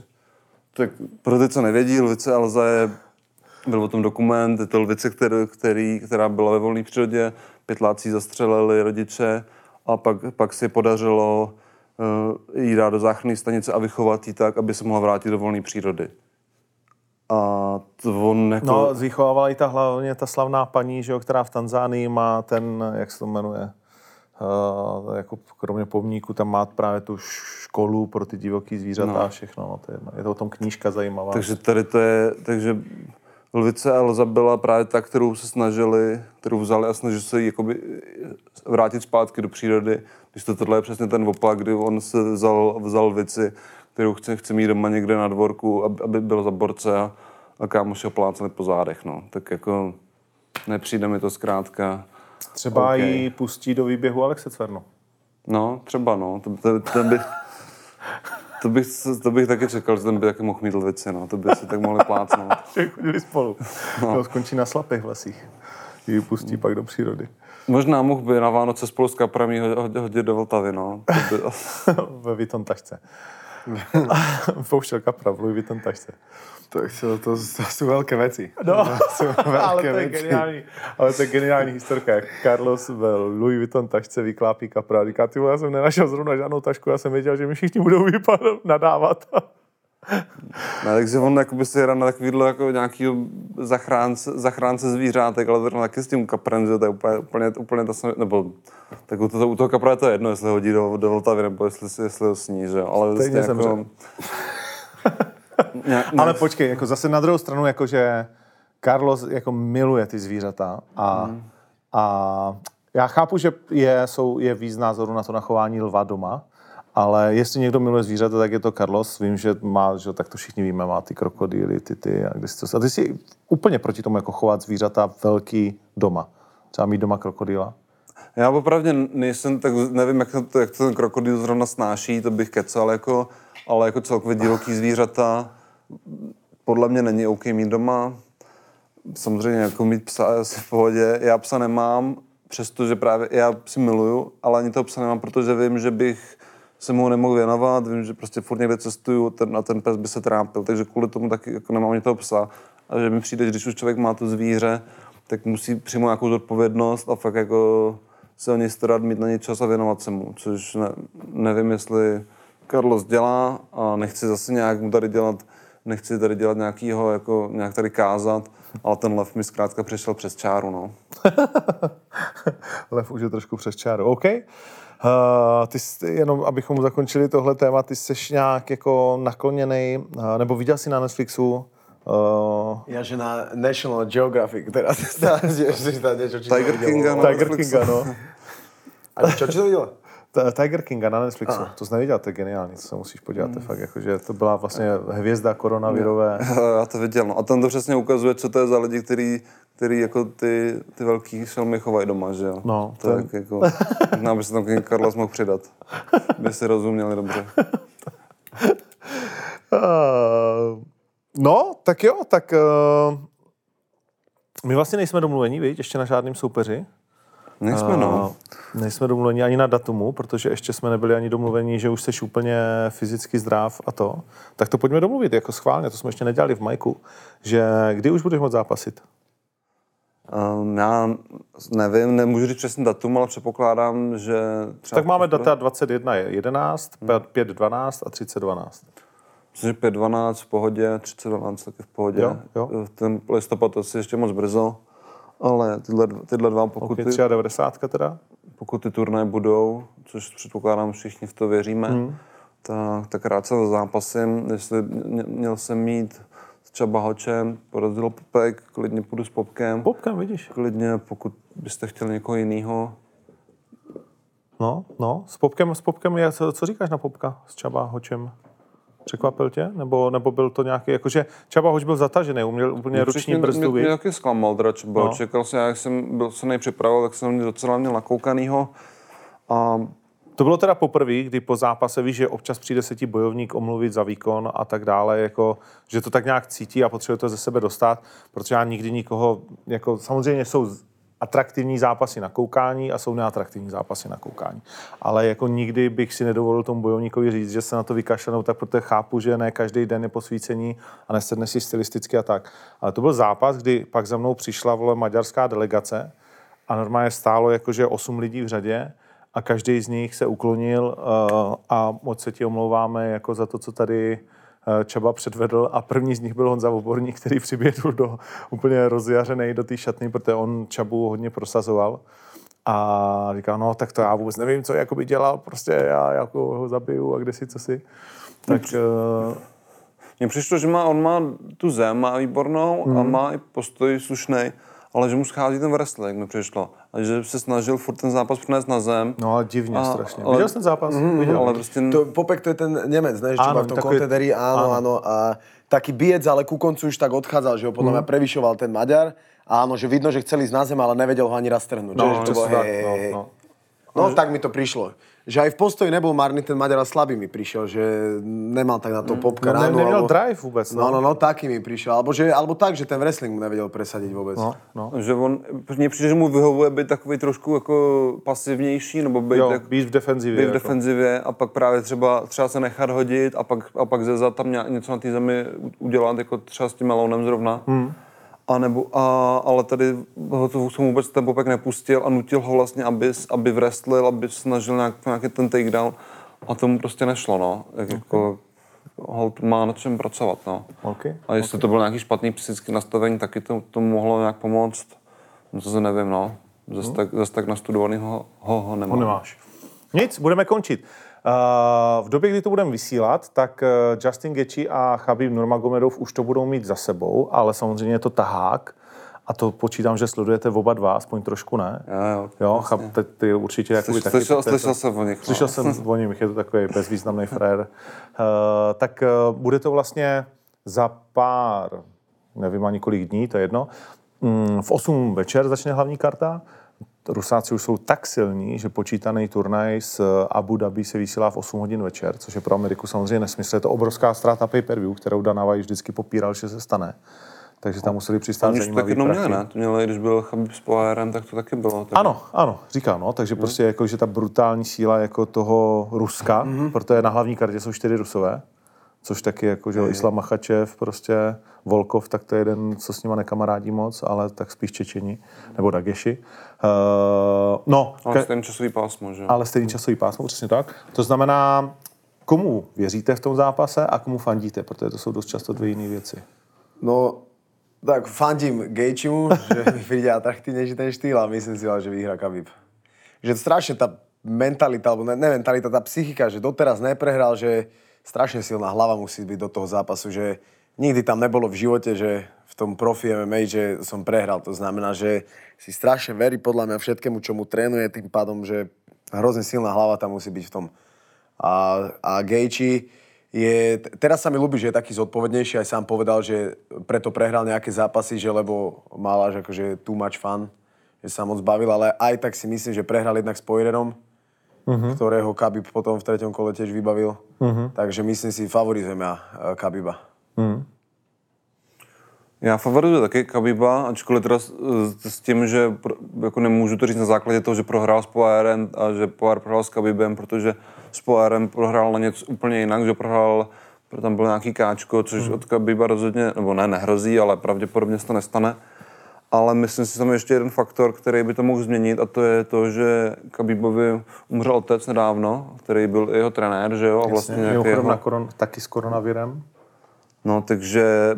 tak pro ty, co nevědí, Lvice Elza je, byl o tom dokument, je to lvice, který, který, která byla ve volné přírodě, pětláci zastřelili rodiče a pak, pak si podařilo jí dát do záchranné stanice a vychovat ji tak, aby se mohla vrátit do volné přírody. A to on jako... No, vychovávala i ta hlavně ta slavná paní, že jo, která v Tanzánii má ten, jak se to jmenuje, uh, jako kromě pomníku, tam má právě tu školu pro ty divoký zvířata no. a všechno. No, to je, je to o tom knížka zajímavá. Takže tady to je, takže Lvice Elza byla právě ta, kterou se snažili, kterou vzali a snažili se jakoby vrátit zpátky do přírody, když to tohle je přesně ten opak, kdy on se vzal, vzal Lvici, kterou chce, chce mít doma někde na dvorku, aby, aby byl za borce a, a kámoši ho plácali po zádech, no. Tak jako nepřijde mi to zkrátka. Třeba okay. ji pustí do výběhu Alexe Cverno. No, třeba no. To, to, to by, to bych, to bych taky čekal, že ten by taky mohl mít lvici, no. To by si tak mohli plácnout. Chodili spolu. No. To skončí na slapých lesích. ji pustí pak do přírody. Možná mohl by na Vánoce spolu s kaprami hodit, do Vltavy, no. By, Ve Vuitton tašce. Pouštěl kapra v Louis Vuitton tašce. Tak to, to, to jsou velké věci. No, To jsou velké ale to je věci. geniální. Ale to je geniální historka, jak Carlos v Louis Vuitton tašce vyklápí kapra. a Říká, ty já jsem nenašel zrovna žádnou tašku, já jsem věděl, že mi všichni budou vypadat, nadávat. ne, takže on jakoby si hraje na takovýhle jako nějaký zachránce, zachránce zvířátek, ale zrovna taky s tím kaprem, že to je úplně, úplně, úplně to samé, nebo tak u toho, u toho kapra je to jedno, jestli ho hodí do, do Vltavy, nebo jestli, jestli ho sní, že jo, ale Stejně vlastně jako, zemře. Ně, Ale počkej, jako zase na druhou stranu, jakože Carlos jako miluje ty zvířata a, Hmm. a já chápu, že je, jsou, je víc názorů na to nachování lva doma, ale jestli někdo miluje zvířata, tak je to Carlos. Vím, že má, že tak to všichni víme, má ty krokodýly, ty ty. A, když to, a ty jsi úplně proti tomu jako chovat zvířata velký doma. Třeba mít doma krokodýla. Já opravdu nejsem, tak nevím, jak to, jak to ten krokodýl zrovna snáší, to bych kecal, jako, ale jako celkově divoký zvířata podle mě není OK mít doma. Samozřejmě jako mít psa je asi v pohodě. Já psa nemám, přestože právě já si miluju, ale ani toho psa nemám, protože vím, že bych se mu nemohl věnovat, vím, že prostě furt někde cestuju ten, a ten pes by se trápil, takže kvůli tomu taky jako nemám ani toho psa. A že mi přijde, že když už člověk má to zvíře, tak musí přijmout nějakou zodpovědnost a fakt jako se o něj starat, mít na něj čas a věnovat se mu, což ne, nevím, jestli Carlos dělá a nechci zase nějak mu tady dělat, nechci tady dělat nějakýho, jako nějak tady kázat, ale ten lev mi zkrátka přešel přes čáru, no. Lev už je trošku přes čáru. OK. Uh, ty jsi, jenom abychom zakončili tohle téma, ty jsi nějak jako nakloněný, uh, nebo viděl jsi na Netflixu uh, Ja, že na National Geographic teraz že si tam niečo či Tiger Kinga, no. Tiger. Kinga, no. A čo, či to? Tiger Kinga na Netflixu. To jsi neviděl, to je geniální, to se musíš podívat. To je fakt jako, že to byla vlastně hvězda koronavirové. Já to viděl, no. A ten to přesně ukazuje, co to je za lidi, který, který jako ty, ty velký šelmy chovají doma, že jo. No, to ten- jako, možná by se tam King Carlos mohl přidat. By si rozuměli dobře. Uh, no, tak jo, tak uh, my vlastně nejsme domluveni, viď, ještě na žádným soupeři. Nejsme, no. Uh, nejsme domluveni ani na datumu, protože ještě jsme nebyli ani domluveni, že už jsi úplně fyzicky zdrav a to. Tak to pojďme domluvit, jako schválně, to jsme ještě nedělali v Majku, že kdy už budeš moct zápasit? Um, já nevím, nemůžu říct přesný datum, ale předpokládám, že třeba... Tak máme data 21 je 11, 5 12 a 30 12. Myslím, že 5.12 v pohodě, 30.12 taky v pohodě. Jo, jo. Ten listopad asi ještě moc brzo, ale tyhle, tyhle dva, pokud, OK, ty, 93 teda? pokud ty turnaje budou, což předpokládám všichni v to věříme, hmm. tak, tak rád se zápasím. Jestli mě- měl jsem mít s Čaba Hočem, porazil Popek, klidně půjdu s Popkem. Popkem, vidíš. Klidně, pokud byste chtěli někoho jiného. No, no, s Popkem, s Popkem je, co, co říkáš na Popka s Čaba Hočem? Překvapil tě? Nebo, nebo byl to nějaký, jakože Čaba Hoč byl zatažený, uměl úplně ruční brzdu, mě, mě taky zklamal teda Čaba. No. Čekal jsem, jak jsem byl se nejpřipravil, tak jsem docela měl nakoukanýho. A To bylo teda poprvé, kdy po zápase víš, že občas přijde se ti bojovník omluvit za výkon a tak dále, jako, že to tak nějak cítí a potřebuje to ze sebe dostat, protože já nikdy nikoho, jako samozřejmě jsou atraktivní zápasy na koukání a jsou neatraktivní zápasy na koukání. Ale jako nikdy bych si nedovolil tomu bojovníkovi říct, že se na to vykašlenou, tak protože chápu, že ne každý den je posvícení a nesedne si stylisticky a tak. Ale to byl zápas, kdy pak za mnou přišla vole maďarská delegace a normálně stálo jakože 8 lidí v řadě a každý z nich se uklonil uh, a moc se ti omlouváme jako za to, co tady Čaba předvedl a první z nich byl Honza Oborník, který přiběhl do úplně rozjařený do té šatny, protože on Čabu hodně prosazoval. A říkal, no tak to já vůbec nevím, co jakoby dělal, prostě já jako ho zabiju a kde si, co si. Tak uh, mně přišlo, že má, on má tu zem, má výbornou Mhm. a má i postoj slušný, ale že mu schází ten wrestling, mi přišlo. A že se snažil furt ten zápas přinést na zem. no ale divně A- strašně. ale- Viděl jsi ten zápas? Mm, Viděl. ale prostě... To, Popek to je ten Nemec, ne? Áno, má v tom takový- kontenderi, áno, áno. A taký biec, ale ku koncu už tak odchádzal, že ho podľa mňa prevyšoval ten Maďar. Áno, že vidno, že chceli ísť na zem, ale nevedel ho ani raz trhnúť. No, že, že to bolo, tak, hej, no, hej, no. No, tak mi to prišlo. Že aj v postoji nebol marný, ten Maďar slabý mi prišiel, že nemal tak na to popka No, ne, ráno. neměl alebo- drive vůbec. No, no, no, taký mi prišiel. Alebo, že, alebo tak, že ten wrestling mu nevedel presadiť vôbec. no, no. Že on, mně přijde, že mu vyhovuje být takový trošku jako pasivnější, nebo být, Jo, jak, být v defenzivě. být v jako. defenzivě a pak právě třeba, třeba se nechat hodit a pak, a pak ze zad tam ně- něco na té zemi udělat, jako třeba s tím melonem zrovna. Hmm. A nebo, a, ale tady ho to jsem vůbec ten popek nepustil a nutil ho vlastně, aby, aby wrestlil, aby snažil nějak, nějaký ten takedown a tomu prostě nešlo, no. Jak jako, hold má na čem pracovat, no. Okay. A jestli to bylo nějaký špatný psychický nastavení, taky to, to mohlo nějak pomoct. No to se nevím, no. Zas, tak, zas tak nastudovanýho ho, ho nemám. Ho nemáš. Nic, budeme končit. Uh, v době, kdy to budeme vysílat, tak uh, Justin Gaethje a Khabib Nurmagomedov už to budou mít za sebou, ale samozřejmě je to tahák a to počítám, že sledujete oba dva, aspoň trošku ne. Jo, jo, jo chab, ty, ty určitě Slyšel, taky... slyšel, je to- slyšel jsem o nich. no. Slyšel jsem o něm, je to takový bezvýznamný frér. Uh, tak uh, bude to vlastně za pár, nevím ani kolik dní, to je jedno. Mm, v 8 večer začne hlavní karta. Rusáci už jsou tak silní, že počítaný turnaj z Abu Dhabi se vysílá v 8 hodin večer, což je pro Ameriku samozřejmě nesmysl. Je to obrovská ztráta pay-per-view, kterou Dana White vždycky popíral, že se stane. Takže tam museli přistát Oni to taky zajímavý jednou prachy. měli, ne? To měli, když byl Chabib s Poirem, tak to taky bylo. Tak... Ano, ano, říká, no, takže prostě jako, že ta brutální síla jako toho Ruska, mm-hmm. protože na hlavní kartě jsou čtyři Rusové, což taky jako, že jo, Islam Machačev, prostě Volkov, tak to je jeden, co s nima nekamarádí moc, ale tak spíš Čečeni, nebo Dageši. Uh, no, Ale stejný časový pásmo, že? ale stejný časový pásmo, přesně tak. To znamená, komu věříte v tom zápase a komu fandíte, protože to jsou dost často dvě jiné věci. No, tak fandím Gejčimu, že mi príde atraktívnejší ten štýl a myslím si, že vyhrá Khabib. Že strašne tá mentalita, alebo ne, ne mentalita, tá psychika, že doteraz neprehral, že strašne silná hlava musí byť do toho zápasu, že nikdy tam nebolo v živote, že v tom profi MMA, že som prehral. To znamená, že si strašne verí podľa mňa všetkému, čo mu trénuje, tým pádom, že hrozne silná hlava tam musí byť v tom. A, a Gejči je, teraz sa mi ľúbi, že je taký zodpovednejší, aj sám povedal, že preto prehral nejaké zápasy, že lebo mal až akože too much fun, že sa moc bavil, ale aj tak si myslím, že prehral jednak s Poirerom, uh-huh. ktorého Khabib potom v treťom kole tiež vybavil. Uh-huh. Takže myslím si, favorizujem ja Khabiba. Já favorizuji taky Kabiba, ačkoliv teda s, s tím, že pro, jako nemůžu to říct na základě toho, že prohrál s Poirem a že Poir prohrál s Kabibem, protože s Poirem prohrál na něco úplně jinak, že prohrál, protože tam byl nějaký káčko, což od Kabiba rozhodně, nebo ne, nehrozí, ale pravděpodobně se to nestane. Ale myslím si, že tam je ještě jeden faktor, který by to mohl změnit a to je to, že Kabibovi umřel otec nedávno, který byl jeho trenér, že jo, a vlastně Mimochodem jeho... na koron, taky s koronavirem. No, takže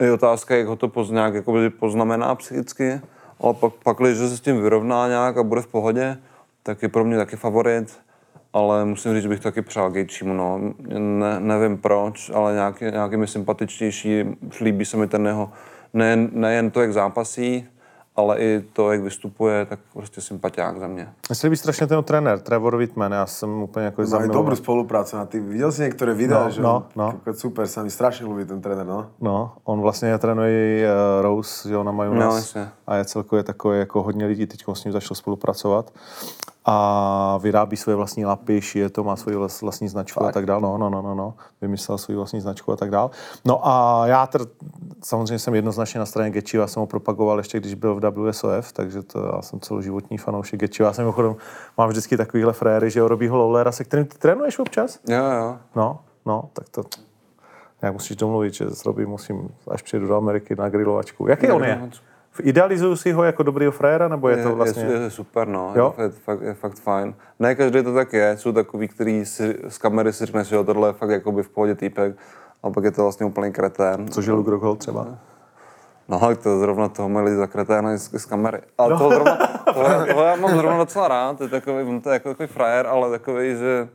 je otázka, jak ho to poz, nějak jakoby poznamená psychicky, ale pak, pak když se s tím vyrovná nějak a bude v pohodě, tak je pro mě taky favorit, ale musím říct, že bych taky přál Gaethjemu, no. Ne, nevím proč, ale nějaký, nějaký mi sympatičtější, líbí se mi ten jeho, nejen, nejen to, jak zápasí, ale i to, jak vystupuje, tak prostě sympatiák za mě. Mně se líbí strašně ten trenér, Trevor Whitman, já jsem úplně jako Majú zamiloval. dobrú spoluprácu. A ty videl si niektoré videá, No, že no, no. kokot, super, sa mi strašne ľúbi ten tréner, no. No, on vlastně trénuje i uh, Rose, že ona mají u No, nás. jasně. a je celkově takový, jako hodně lidí teď s ním začalo spolupracovat. A vyrábí svoje vlastní lapy, šije to, má svoji vlas- vlastní značku a tak dále. No, no, no, no, no. Vymyslel svoji vlastní značku a tak dále. No a já tr- samozřejmě jsem jednoznačně na straně Gechiva, jsem ho propagoval ještě, když byl v WSOF, takže to já jsem celoživotní fanoušek Gechiva. Já jsem mimochodem, mám vždycky takovýhle fréry, že jo, robí ho Lowlera, se kterým ty trénuješ občas? Jo, jo. No, no, tak to nějak musíš domluvit, že s Robbie musím, až přijedu do Ameriky na grilovačku. Jaký on je? Idealizuju si ho jako dobrýho fréra, nebo je to vlastně... je, je super, no. Jo? Je, je, fakt, je fakt fajn. Ne každý to tak je. Jsou takový, který si, z kamery si řekne, že jo, tohle je fakt jakoby v pohodě týpek. A pak je to vlastně úplný kretén. Což je Luke Rockhold třeba. No, tak to zrovna toho měli za kreténa z, z kamery. Ale no. toho, zrovna, toho, toho, já mám zrovna docela rád. Je takový, on to je jako takový frajer, ale takový, že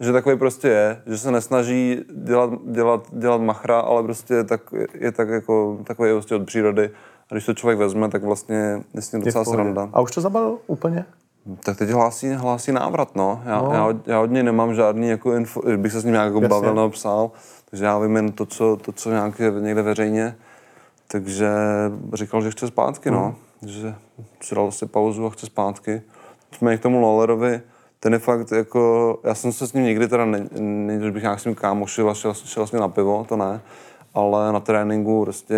že takový prostě je, že se nesnaží dělat, dělat, dělat machra, ale prostě je, tak, je tak jako, takový prostě od přírody. A když to člověk vezme, tak vlastně je s v docela sranda. A už to zabalil úplně? Tak teď hlásí, hlásí návrat, no. Já, no. Já, od, já od něj nemám žádný jako info, že bych se s ním nějak jako bavil nebo psal, takže já vím jen to, co, to, co nějak je někde veřejně. Takže říkal, že chce zpátky, no. Že si dal si pauzu a chce zpátky. jsme k tomu Lawlerovi, ten je fakt jako, já jsem se s ním nikdy teda, ne, ne, že bych nějak s ním kámošil a šel, šel s ním na pivo, to ne, ale na tréninku prostě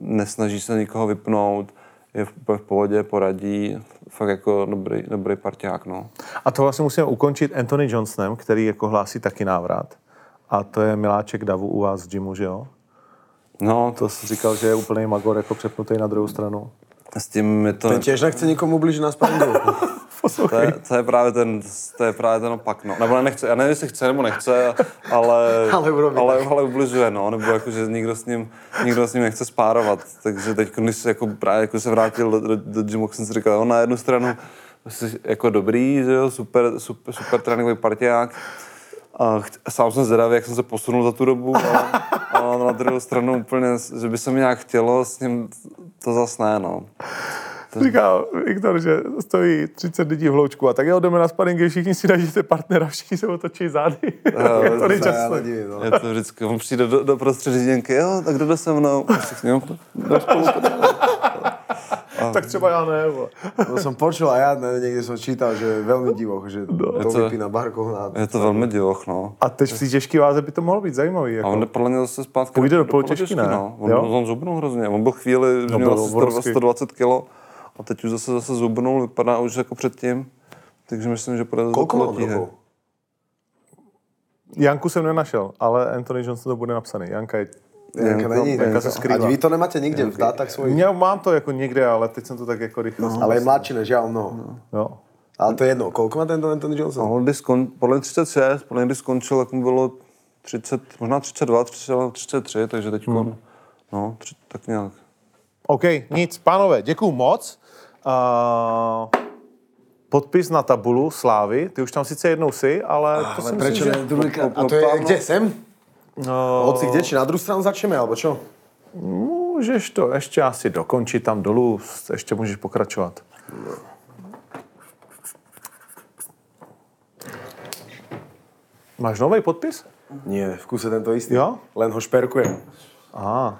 nesnaží se nikoho vypnout, je v, v pohodě, poradí, fakt jako dobrý, dobrý parťák, no. A to vlastně musíme ukončit Anthony Johnsonem, který jako hlásí taky návrat. A to je miláček Davu u vás v gymu, že jo? No, To jsi říkal, že je úplný magor jako přepnutý na druhou stranu. s tím je to, Ten tiež nechce nikomu ubližiť na sparingu. to, je, to, je právě ten, to je právě ten opak, no. Nebo nechce, já nevím, jestli chce nebo nechce, ale, Ale ale, ale ubližuje, no, nebo jako, že nikdo s ním, nikdo s ním nechce spárovat, takže teď, když se jako právě jako se vrátil do, do, do gymu, jsem si říkal, jo, na jednu stranu jsi jako dobrý, že jo, super, super, super tréninkový partiák, a sám jsem zvědavý, jak jsem se posunul za tu dobu, ale, ale na druhou stranu úplně, že by se mi nějak chtělo s ním, to zas ne, no. Říká Viktor, že stojí 30 lidí v hloučku a tak jo, jdeme na sparingy, všichni si najdete partnera, všichni se otočí zády. Jak to to nejčastěji. divím, no. Je to vždycky, on přijde do, do prostředí děnky, jo, tak kdo jde se mnou? A Všichni, jo, spolu. Tak třeba já ne. vole. To som počul a ja ne, niekde som čítal, že je veľmi divoch, že to Je to- vypína barkov na... Je to velmi divoch, no. A teď v té těžké váze by to mohlo být zajímavý. A Jako. on jde podle mě zase zpátky. Půjde do do polotěžky, ne? No. On, Jo? on zubnul hrozně. On byl chvíli, že No, měl byl asi obrovský. 120 kg a teď už zase zase zubnul, vypadá už jako předtím. Takže myslím, že půjde do mám polotíhy. rokov? Janku jsem nenašel, ale Anthony Johnson to bude napsaný. Janka je... Janka není, Janka se skrývá. A vy to nemáte nikde v dátach svojich? Já mám to jako někde, ale teď jsem to tak jako rychle. No. Ale je mladší než ja o mnoho. Jo. Ale to je jedno. Koľko má tento Anthony Johnson? No, když skon, podle mě 36, podle mě když skončil, tak mu bylo 30, možná 32, 32 33, takže teď, hmm. no, tři, tak nějak. OK, nic, pánové, děkuju moc. Uh, podpis na tabulu Slávy, ty už tam sice jednou si, ale to si Ale myslím, prečo že... ne druhýkrát? A to je kde, sem? No, Hoci kde, či na druhou stranu začneme, alebo čo? můžeš to ještě asi dokončit tam dolů, ještě můžeš pokračovat. Máš nový podpis? Nie, v kuse tento istý. Jo? Len ho šperkujem. Aha.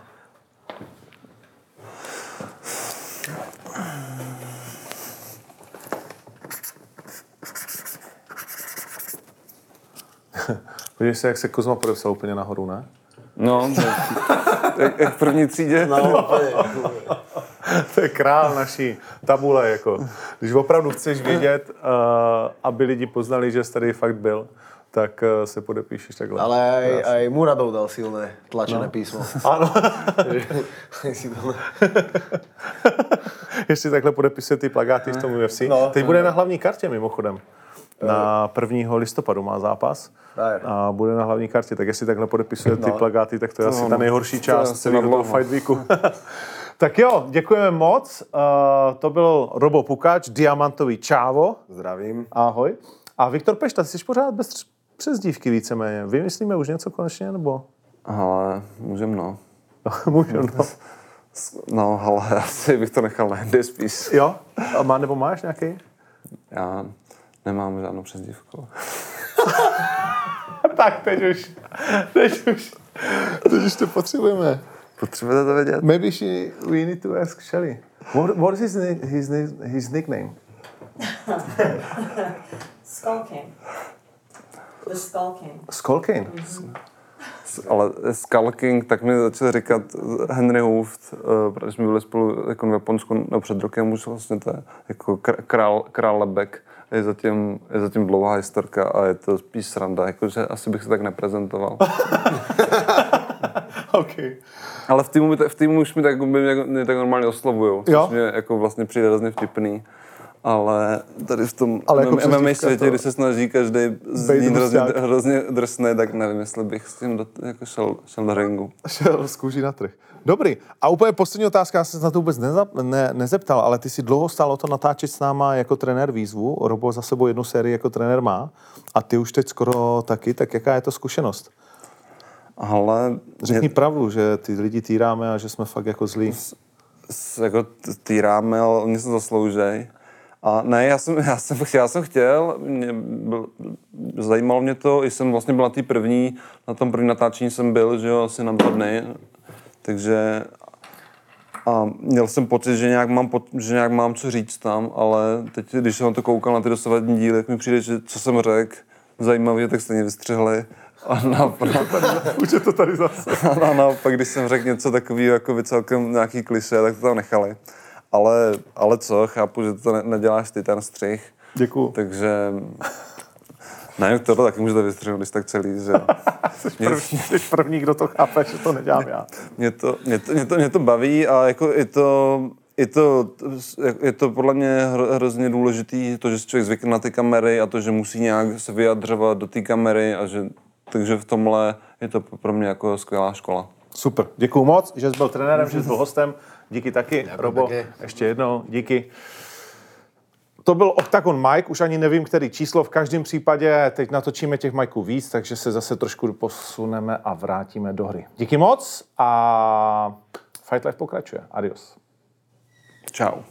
Podívej se, jak se Kozma podepsal úplně nahoru, ne? No, tak, jak, jak v první třídě. No. To je král naší tabule, jako. Když opravdu chceš vědět, uh, aby lidi poznali, že jsi tady fakt byl, tak uh, se podepíšeš takhle. Ale aj, aj Muradov dal silné tlačené písmo. Ano. Ještě takhle podepisuje ty plagáty v tom UFC. No. Teď bude na hlavní kartě mimochodem. Na 1. listopadu má zápas a bude na hlavní kartě, tak jestli takhle podepisuje ty No. plagáty, tak to je asi No, ta no. nejhorší To část celého toho. Fight Weeku. tak jo, děkujeme moc. Uh, to byl Robo Pukač, diamantový čávo. Zdravím. Ahoj. A Viktor Pešta, jsi pořád bez tř- přezdívky víceméně. Vymyslíme už něco konečně, nebo? Ale můžem, no. Můžu, no. No, ale asi bych to nechal na spíš. Jo? A má, nebo máš nějaký? Já nemám žádnou přezdívku. tak teď už, teď už, teď už to potřebujeme. Potřebujete to vědět? Maybe she, we need to ask Shelly. What, what is his, his, his nickname? Skull King. The Skull King. Skull King. Ale Skulking, tak mi začal říkat Henry Hooft, uh, protože jsme byli spolu jako v Japonsku no, před rokem už vlastně to je jako kr- král, král lebek. Je zatím, je zatím dlouhá historka a je to spíš sranda, jakože asi bych se tak neprezentoval. OK. Ale v týmu, v týmu už mi tak, by mě, mě tak normálně oslovujou, Jo? což mě jako vlastně přijde hrozně vtipný. Ale tady v tom Ale jako MMA světě, to- kdy se snaží každý znít hrozně, hrozně drsný, tak nevím, jestli bych s tím do, jako šel, šel do ringu. Šel z kůží na trh. Dobrý. A úplně poslední otázka, já jsem se na to vůbec neza, ne, nezeptal, ale ty si dlouho stál o to natáčet s náma jako trenér výzvu. Robo za sebou jednu sérii jako trenér má. A ty už teď skoro taky, tak jaká je to zkušenost? Ale Řekni pravdu, že ty lidi týráme a že jsme fakt jako zlí. s- jako t- týráme, ale oni se zasloužej. A ne, já jsem, já jsem, já jsem chtěl, mě byl, zajímalo mě to, i jsem vlastně byl na té první, na tom první natáčení jsem byl, že jo, asi na dva dny, takže A měl jsem pocit, že nějak mám, že nějak mám co říct tam, ale teď, když jsem na to koukal na ty dosavadní díly, tak mi přijde, že co jsem řekl, zajímavě, tak stejně vystřihli. A naopak, Už je to tady zase. a naopak, když jsem řekl něco takového, jako by celkem nějaký kliše, tak to tam nechali. Ale, ale co, chápu, že to ne, neděláš ty ten střih. Děkuju. Takže ne, tohle taky můžete vystřihnout, když tak celý, že Jsi první, jsi první, kdo to chápe, že to nedělám já. mě to, mě to, mě to, mě to baví a jako je to, je to, je to podle mě hro- hrozně důležitý, to, že si člověk zvykne na ty kamery a to, že musí nějak se vyjadřovat do té kamery a že, takže v tomhle je to pro mě jako skvělá škola. Super, děkuju moc, že jsi byl trenérem, že jsi byl hostem. Díky taky, Robo, taky. ještě jednou, díky. To byl Octagon Mike, už ani nevím, který číslo. V každém případě teď natočíme těch Mikeů víc, takže se zase trošku posuneme a vrátíme do hry. Díky moc a Fight Life pokračuje. Adios. Ciao.